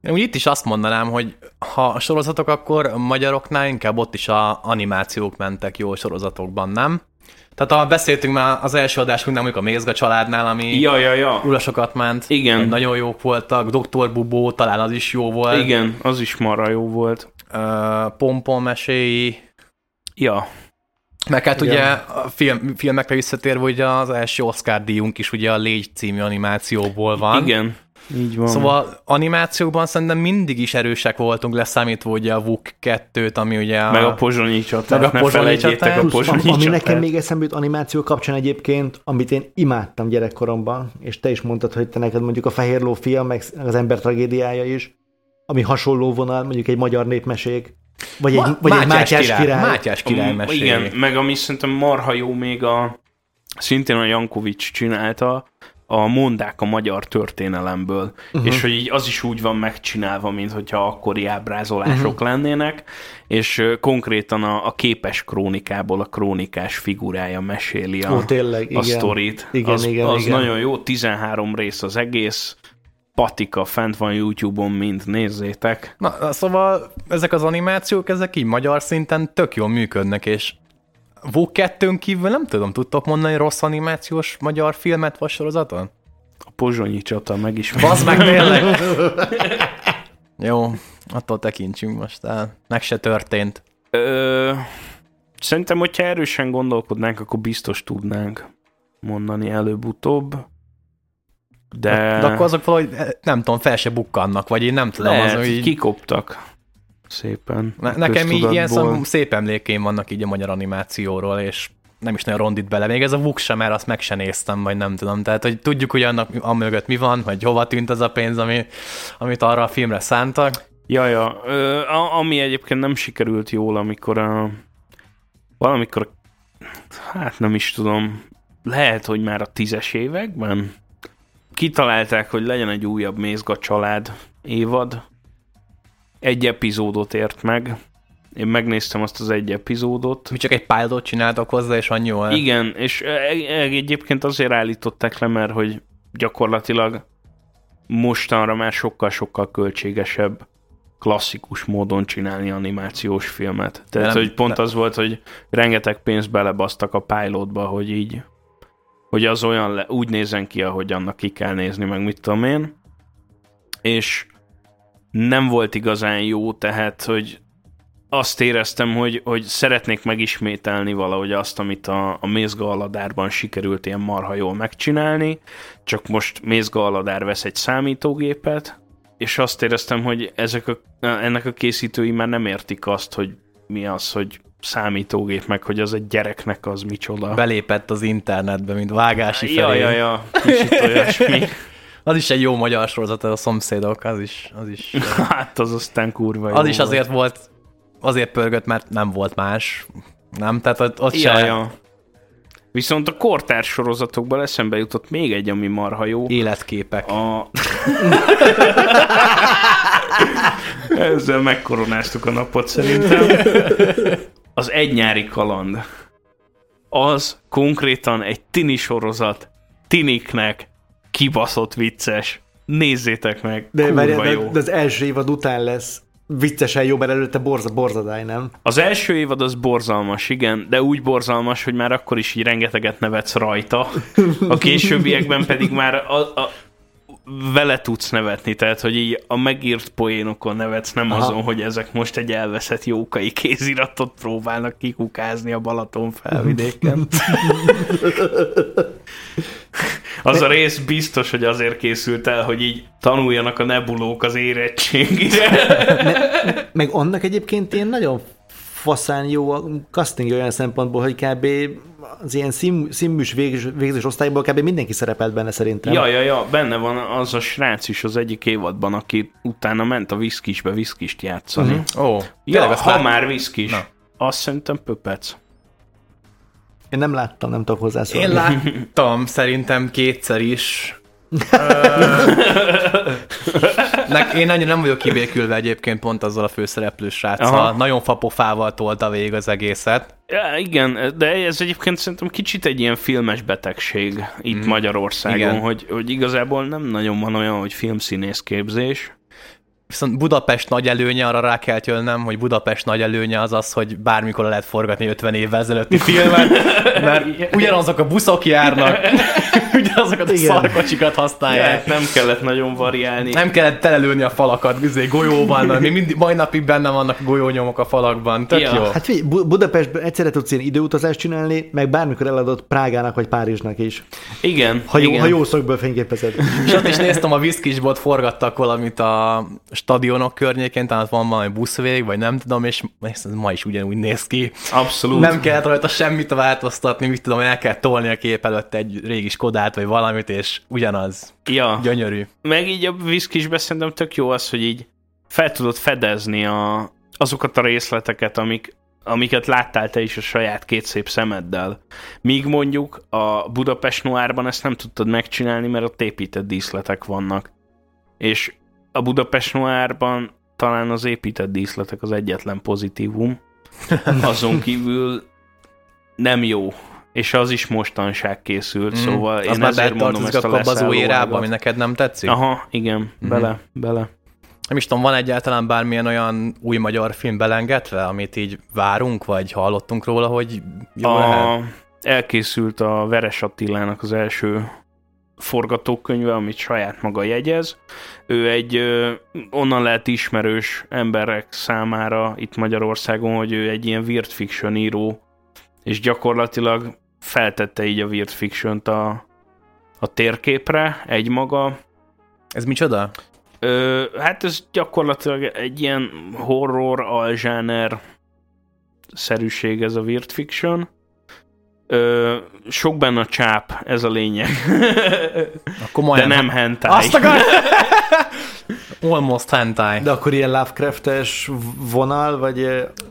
Úgy itt is azt mondanám, hogy ha a sorozatok, akkor a magyaroknál inkább ott is a animációk mentek jó sorozatokban, nem? Tehát ha beszéltünk már az első adásunknál, mondjuk a Mézga családnál, ami ja, ja, ja. ulasokat ment. Igen. Nagyon jók voltak. Doktor Bubó, talán az is jó volt. Igen, az is marra jó volt. Uh, Pompon meséi. Ja. Meg hát ugye a film, filmekre visszatérve, hogy az első Oscar díjunk is ugye a Légy című animációból van. Igen, így van. Szóval animációkban szerintem mindig is erősek voltunk, leszámítva ugye a VUK 2-t, ami ugye a... Meg a pozsonyi csatát, meg a pozsonyi csatát. A pozsonyi ami nekem még eszembe jut animáció kapcsán egyébként, amit én imádtam gyerekkoromban, és te is mondtad, hogy te neked mondjuk a Fehér Ló fia, meg az ember tragédiája is, ami hasonló vonal, mondjuk egy magyar népmesék, vagy egy, vagy Mátyás, egy Mátyás király. király. Mátyás király a, Igen, meg ami szerintem marha jó még a szintén a Jankovics csinálta, a mondák a magyar történelemből, uh-huh. és hogy így az is úgy van megcsinálva, mint hogyha akkori ábrázolások uh-huh. lennének, és konkrétan a, a képes krónikából a krónikás figurája meséli a, Ó, tényleg, a igen. sztorit. Igen, az igen, az igen. nagyon jó, 13 rész az egész, patika fent van YouTube-on, mint nézzétek. Na, szóval ezek az animációk, ezek így magyar szinten tök jól működnek, és VOG 2 kívül nem tudom, tudtok mondani rossz animációs magyar filmet vagy sorozaton? A pozsonyi csata megismert. Bazd meg tényleg! Jó, attól tekintsünk most el. Meg se történt. Ö, szerintem, hogyha erősen gondolkodnánk, akkor biztos tudnánk mondani előbb-utóbb. De... De akkor azok valahogy, nem tudom, fel se bukkannak, vagy én nem tudom. Lehet, az, így... kikoptak szépen. Ne, nekem így ilyen szom, szép emlékeim vannak így a magyar animációról, és nem is nagyon rondít bele. Még ez a Vuk sem, mert azt meg se néztem, vagy nem tudom. Tehát, hogy tudjuk, hogy annak amögött mi van, vagy hova tűnt az a pénz, ami, amit arra a filmre szántak. Ja, ja. Ö, ami egyébként nem sikerült jól, amikor a, valamikor, hát nem is tudom, lehet, hogy már a tízes években kitalálták, hogy legyen egy újabb Mézga család évad. Egy epizódot ért meg. Én megnéztem azt az egy epizódot. Mi csak egy pilot csináltak hozzá, és annyi volt. Igen, és e- e- egyébként azért állították le, mert hogy gyakorlatilag mostanra már sokkal-sokkal költségesebb klasszikus módon csinálni animációs filmet. Tehát, nem, hogy pont nem. az volt, hogy rengeteg pénzt belebasztak a pilotba, hogy így hogy az olyan le, úgy nézen ki, ahogy annak ki kell nézni, meg mit tudom én. És nem volt igazán jó, tehát, hogy azt éreztem, hogy, hogy szeretnék megismételni valahogy azt, amit a, a Mézga Aladárban sikerült ilyen marha jól megcsinálni, csak most Mézga Aladár vesz egy számítógépet, és azt éreztem, hogy ezek a, ennek a készítői már nem értik azt, hogy mi az, hogy számítógép, meg hogy az egy gyereknek az micsoda. Belépett az internetbe, mint vágási Ja, felé. ja, ja, kicsit olyasmi. Az is egy jó magyar sorozat, a szomszédok, az is, az is, Hát az aztán kurva jó az is azért volt, azért pörgött, mert nem volt más. Nem? Tehát ott, ott Ja, se ja. Viszont a kortárs sorozatokból eszembe jutott még egy, ami marha jó. életképek. A... Ezzel megkoronáztuk a napot szerintem. Az egy nyári kaland. Az konkrétan egy tini sorozat. Tiniknek kibaszott vicces. Nézzétek meg, De, várjál, jó. de az első évad után lesz viccesen jó, mert előtte borza, borzadály, nem? Az első évad az borzalmas, igen, de úgy borzalmas, hogy már akkor is így rengeteget nevetsz rajta. A későbbiekben pedig már a, a, vele tudsz nevetni, tehát hogy így a megírt poénokon nevetsz, nem Aha. azon, hogy ezek most egy elveszett jókai kéziratot próbálnak kikukázni a Balaton felvidéken. Az a rész biztos, hogy azért készült el, hogy így tanuljanak a nebulók az érettségire. Meg annak egyébként ilyen nagyon faszán jó a casting olyan szempontból, hogy kb. az ilyen szín, színműs végzős, végzős osztályból kb. mindenki szerepelt benne szerintem. Ja, ja, ja, benne van az a srác is az egyik évadban, aki utána ment a viszkisbe viszkist játszani. Uh-huh. Ó, Ja, tényleg, azt ha lát- már viszkis. Na. Azt szerintem pöpec. Én nem láttam, nem tudok hozzászólni. Én láttam szerintem kétszer is. Nek, én nagyon nem vagyok kibékülve egyébként pont azzal a főszereplő sráccal. Aha. Nagyon fapofával tolta végig az egészet. Ja, igen, de ez egyébként szerintem kicsit egy ilyen filmes betegség itt mm. Magyarországon, Igen. hogy, hogy igazából nem nagyon van olyan, hogy filmszínész képzés. Viszont Budapest nagy előnye, arra rá kell jönnöm, hogy Budapest nagy előnye az az, hogy bármikor lehet forgatni 50 évvel ezelőtti filmet, mert ugyanazok a buszok járnak, ugyanazokat a Igen. szarkocsikat használják. Ja, nem kellett nagyon variálni. Nem kellett telelőni a falakat bizony, golyóval, mert még mindig, mai napig benne vannak a golyónyomok a falakban. Tök Ja. jó. Hát figyelj, Bu- Budapestben egyszerre tudsz ilyen időutazást csinálni, meg bármikor eladott Prágának vagy Párizsnak is. Igen, Ha jó, igen. ha jó szögből fényképezed. És ott is néztem, a viszkisbot forgattak valamit a stadionok környékén, tehát van valami buszvég, vagy nem tudom, és ez ma is ugyanúgy néz ki. Abszolút. Nem kellett rajta semmit változtatni, mit tudom, el kell tolni a kép előtt egy régi Skodát, vagy valamit, és ugyanaz. Ja. Gyönyörű. Meg így a viszkisbe szerintem tök jó az, hogy így fel tudod fedezni a, azokat a részleteket, amik, amiket láttál te is a saját két szép szemeddel. Míg mondjuk a Budapest Noárban ezt nem tudtad megcsinálni, mert ott épített díszletek vannak. És a Budapest Noárban talán az épített díszletek az egyetlen pozitívum. Azon kívül nem jó. És az is mostanság készült, mm. szóval az én már ezért mondom ezt a új leszálló érába, ami neked nem tetszik? Aha, igen, bele, bele. Nem is tudom, van egyáltalán bármilyen olyan új magyar film belengetve, amit így várunk, vagy hallottunk róla, hogy jó lehet? A, elkészült a Veres Attilának az első forgatókönyve, amit saját maga jegyez. Ő egy onnan lehet ismerős emberek számára itt Magyarországon, hogy ő egy ilyen weird fiction író, és gyakorlatilag feltette így a weird fiction-t a, a térképre egymaga, Ez micsoda? Ö, hát ez gyakorlatilag egy ilyen horror, alzsáner szerűség ez a weird fiction. Ö, sok benne a csáp, ez a lényeg. Akkor De nem hentai. Azt akar... Almost hentai. De akkor ilyen Lovecraftes vonal, vagy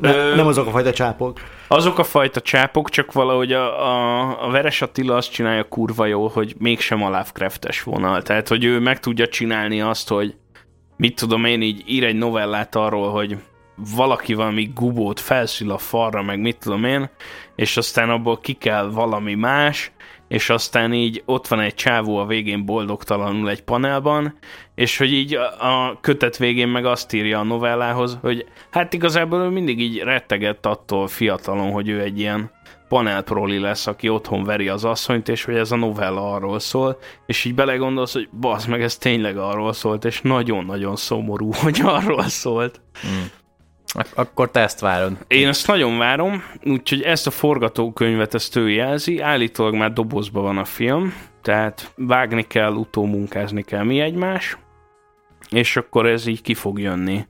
ne, Ö- nem azok a fajta csápok? Azok a fajta csápok, csak valahogy a, a, a Veres Attila azt csinálja kurva jól, hogy mégsem a Lovecraftes vonal. Tehát, hogy ő meg tudja csinálni azt, hogy mit tudom én, így ír egy novellát arról, hogy valaki valami gubót felszül a falra, meg mit tudom én, és aztán abból ki kell valami más, és aztán így ott van egy csávó a végén boldogtalanul egy panelban, és hogy így a, kötet végén meg azt írja a novellához, hogy hát igazából ő mindig így rettegett attól fiatalon, hogy ő egy ilyen panelproli lesz, aki otthon veri az asszonyt, és hogy ez a novella arról szól, és így belegondolsz, hogy basz meg, ez tényleg arról szólt, és nagyon-nagyon szomorú, hogy arról szólt. Ak- akkor te ezt várod. Én ezt nagyon várom, úgyhogy ezt a forgatókönyvet ezt ő jelzi, állítólag már dobozban van a film, tehát vágni kell, utómunkázni kell mi egymás, és akkor ez így ki fog jönni.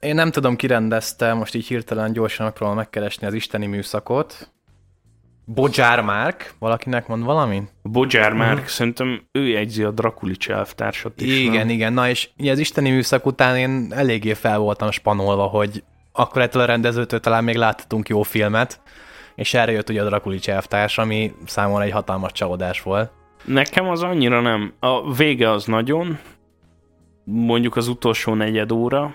Én nem tudom, ki rendezte, most így hirtelen gyorsan megpróbálom megkeresni az isteni műszakot. Bodzsár Márk, valakinek mond valami? Bodzsár Márk, szerintem ő jegyzi a Drakulics elvtársat is. Igen, nem? igen. Na és ugye az isteni műszak után én eléggé fel voltam spanolva, hogy akkor ettől a rendezőtől talán még láthatunk jó filmet, és erre jött ugye a Drakulics elvtárs, ami számomra egy hatalmas csalódás volt. Nekem az annyira nem. A vége az nagyon, mondjuk az utolsó negyed óra,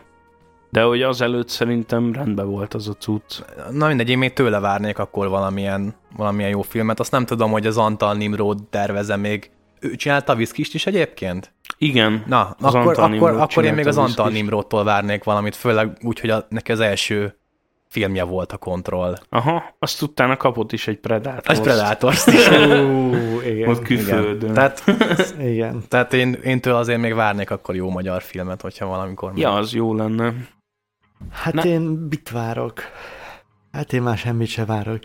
de hogy azelőtt szerintem rendben volt az a cucc. Na mindegy, én még tőle várnék akkor valamilyen, valamilyen jó filmet. Azt nem tudom, hogy az Antal Nimrod terveze még. Ő csinálta a Viszkist is egyébként? Igen, Na, Az akkor, Antal akkor, akkor én még az a Antal. Nimrodtól várnék valamit, főleg úgy, hogy a, neki az első filmje volt a kontroll. Aha, azt utána kapott is egy Predator. Egy predator is. Igen. Ott külföldön. Tehát, igen. tehát én, én től azért még várnék akkor jó magyar filmet, hogyha valamikor meg. Ja, az jó lenne. Hát Na- én mit várok? Hát én már semmit se várok.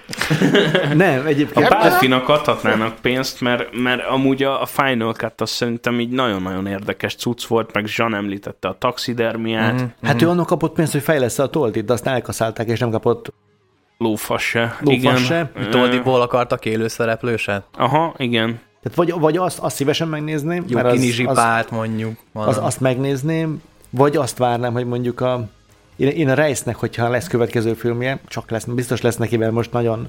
Nem, A egyébként... Bálfinak adhatnának pénzt, mert, mert amúgy a, a Final Cut az szerintem így nagyon-nagyon érdekes cucc volt, meg Jean említette a taxidermiát, Mhm. mm-hmm. Hát ő annak kapott pénzt, hogy fejlesz a toldit, de azt elkaszálták, és nem kapott lófasz se. Lófasz igen. se. Toldiból akartak élő szereplőset? Aha, igen. Tehát vagy, vagy azt, azt szívesen megnézném, Jó mert az, az, mondjuk. az, azt megnézném, vagy azt várnám, hogy mondjuk a én, én a Reisnek, hogyha lesz következő filmje, csak lesz, biztos lesz neki, mert most nagyon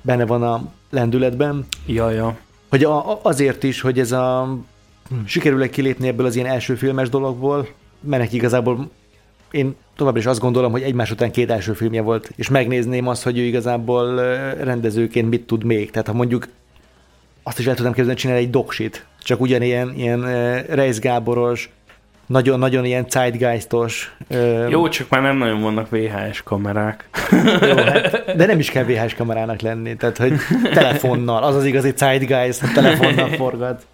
benne van a lendületben, Ja, ja. hogy a, azért is, hogy ez a sikerül-e kilépni ebből az ilyen első filmes dologból, mert igazából én továbbra is azt gondolom, hogy egymás után két első filmje volt, és megnézném azt, hogy ő igazából rendezőként mit tud még. Tehát ha mondjuk azt is el tudnám képzelni, hogy csinál egy doksit, csak ugyanilyen ilyen Reis Gáboros, nagyon-nagyon ilyen zeitgeistos. ö, Jó, csak már nem nagyon vannak VHS kamerák. jó hát, de nem is kell VHS kamerának lenni, tehát hogy telefonnal, az az igazi zeitgeist, hogy telefonnal forgat.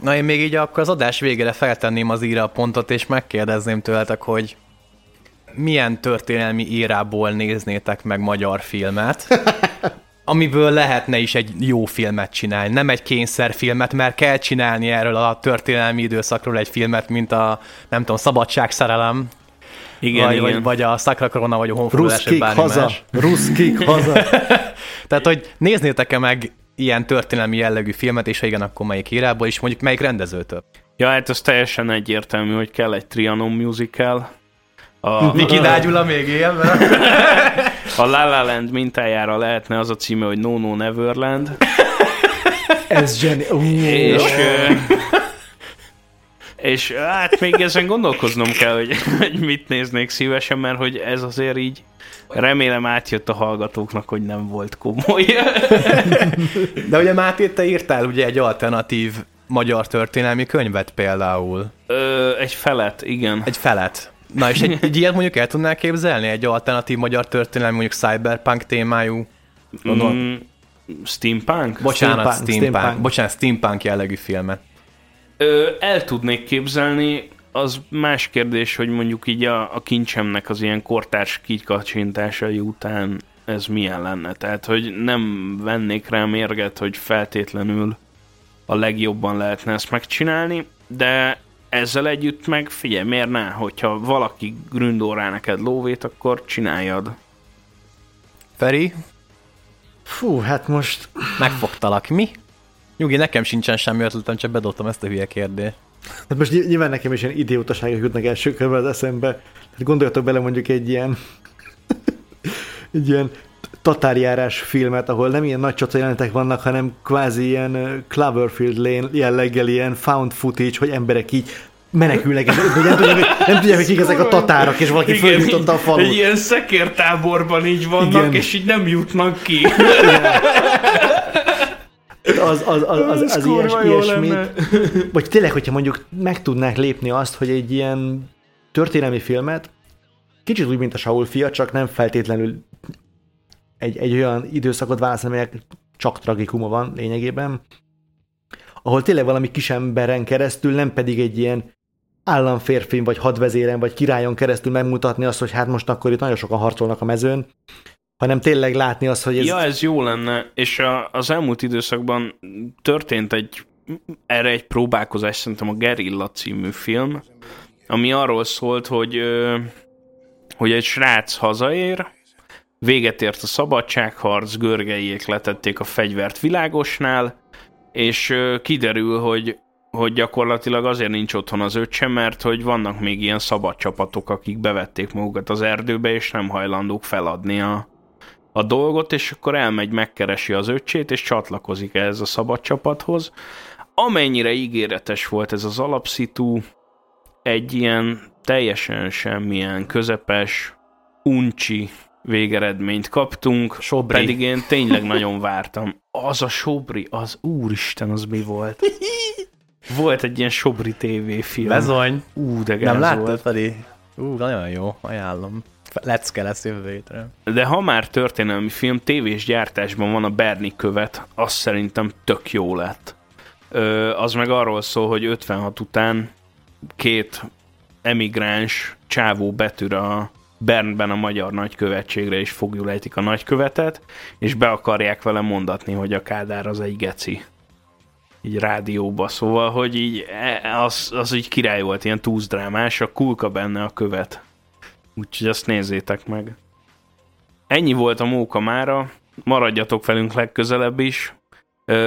Na én még így akkor az adás végére feltenném az íra pontot, és megkérdezném tőletek, hogy milyen történelmi írából néznétek meg magyar filmet, amiből lehetne is egy jó filmet csinálni, nem egy kényszerfilmet, mert kell csinálni erről a történelmi időszakról egy filmet, mint a, nem tudom, Szabadságszerelem, Igen, vagy, igen. vagy, vagy a Sacra Corona, vagy a Honfoglalás, vagy bármi haza, más. ruszkik haza. Tehát, hogy néznétek-e meg ilyen történelmi jellegű filmet, és ha igen, akkor melyik írából, és mondjuk melyik rendezőtől? Ja, hát az teljesen egyértelmű, hogy kell egy Trianon musical. A, Viki Dágyula még él, mert a La La Land mintájára lehetne az a címe, hogy No No Neverland. Ez zseni. Ú, És, ö, és hát még ezen gondolkoznom kell, hogy, hogy mit néznék szívesen, mert hogy ez azért így remélem átjött a hallgatóknak, hogy nem volt komoly. De ugye Máté, te írtál ugye egy alternatív magyar történelmi könyvet például. Ö, egy felet, igen. Egy felet. Na és egy, egy ilyet mondjuk el tudnál képzelni? Egy alternatív magyar történelmi, mondjuk cyberpunk témájú? Gondolom. Mm, steampunk? Bocsánat, Steampunk, steampunk, steampunk. steampunk. Bocsánat, steampunk jellegű filmet. Ö, el tudnék képzelni, az más kérdés, hogy mondjuk így a, a kincsemnek az ilyen kortárs kikacsintásai után ez milyen lenne. Tehát, hogy nem vennék rá mérget, hogy feltétlenül a legjobban lehetne ezt megcsinálni, de ezzel együtt meg figyelj, miért ne? Hogyha valaki gründol rá neked lóvét, akkor csináljad. Feri, Fú, hát most megfogtalak. Mi? Nyugi, nekem sincsen semmi ötletem, csak bedobtam ezt a hülye kérdést. Hát most ny- nyilván nekem is ilyen idiótaságok jutnak első körben az eszembe. Hát gondoljatok bele mondjuk egy ilyen egy ilyen tatárjárás filmet, ahol nem ilyen nagy csata jelenetek vannak, hanem kvázi ilyen Cloverfield Lane jelleggel ilyen found footage, hogy emberek így menekülnek, és nem tudják, hogy- nem tudják, hogy kik ezek a tatárok, és valaki följutotta a egy falut. ilyen szekértáborban így vannak, Igen. és így nem jutnak ki. Az, az, az, az, az kurva ilyes, ilyesmit. Vagy tényleg, hogyha mondjuk meg tudnák lépni azt, hogy egy ilyen történelmi filmet, kicsit úgy, mint a Saul fia, csak nem feltétlenül egy, egy olyan időszakot választ, amelyek csak tragikuma van lényegében, ahol tényleg valami kisemberen keresztül, nem pedig egy ilyen államférfin, vagy hadvezéren, vagy királyon keresztül megmutatni azt, hogy hát most akkor itt nagyon sokan harcolnak a mezőn, hanem tényleg látni azt, hogy ez... Ja, ez jó lenne, és a, az elmúlt időszakban történt egy, erre egy próbálkozás, szerintem a Gerilla című film, ami arról szólt, hogy, hogy egy srác hazaér, véget ért a szabadságharc, görgeiek letették a fegyvert világosnál, és kiderül, hogy hogy gyakorlatilag azért nincs otthon az öccse, mert hogy vannak még ilyen szabad csapatok, akik bevették magukat az erdőbe, és nem hajlandók feladni a, a dolgot, és akkor elmegy, megkeresi az öccsét, és csatlakozik ehhez a szabad csapathoz. Amennyire ígéretes volt ez az alapszitú, egy ilyen teljesen semmilyen közepes, uncsi végeredményt kaptunk, Sobri. pedig én tényleg nagyon vártam. Az a Sobri, az úristen, az mi volt? Volt egy ilyen Sobri TV film. Bezony. Ú, de Nem láttad, volt. Feri? Ú, nagyon jó, ajánlom. lecke lesz jövő hétre. De ha már történelmi film, tévés gyártásban van a Berni követ, az szerintem tök jó lett. Ö, az meg arról szól, hogy 56 után két emigráns csávó betűr a Bernben a magyar nagykövetségre, és fogjulejtik a nagykövetet, és be akarják vele mondatni, hogy a Kádár az egy geci. Így rádióba, szóval, hogy így e, az, az így király volt, ilyen túzdrámás, a kulka benne a követ. Úgyhogy azt nézzétek meg. Ennyi volt a móka mára, maradjatok velünk legközelebb is,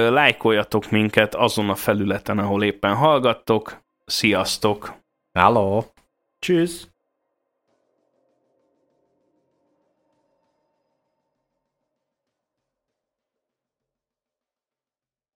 lájkoljatok minket azon a felületen, ahol éppen hallgattok. Sziasztok! Hello! Tschüss!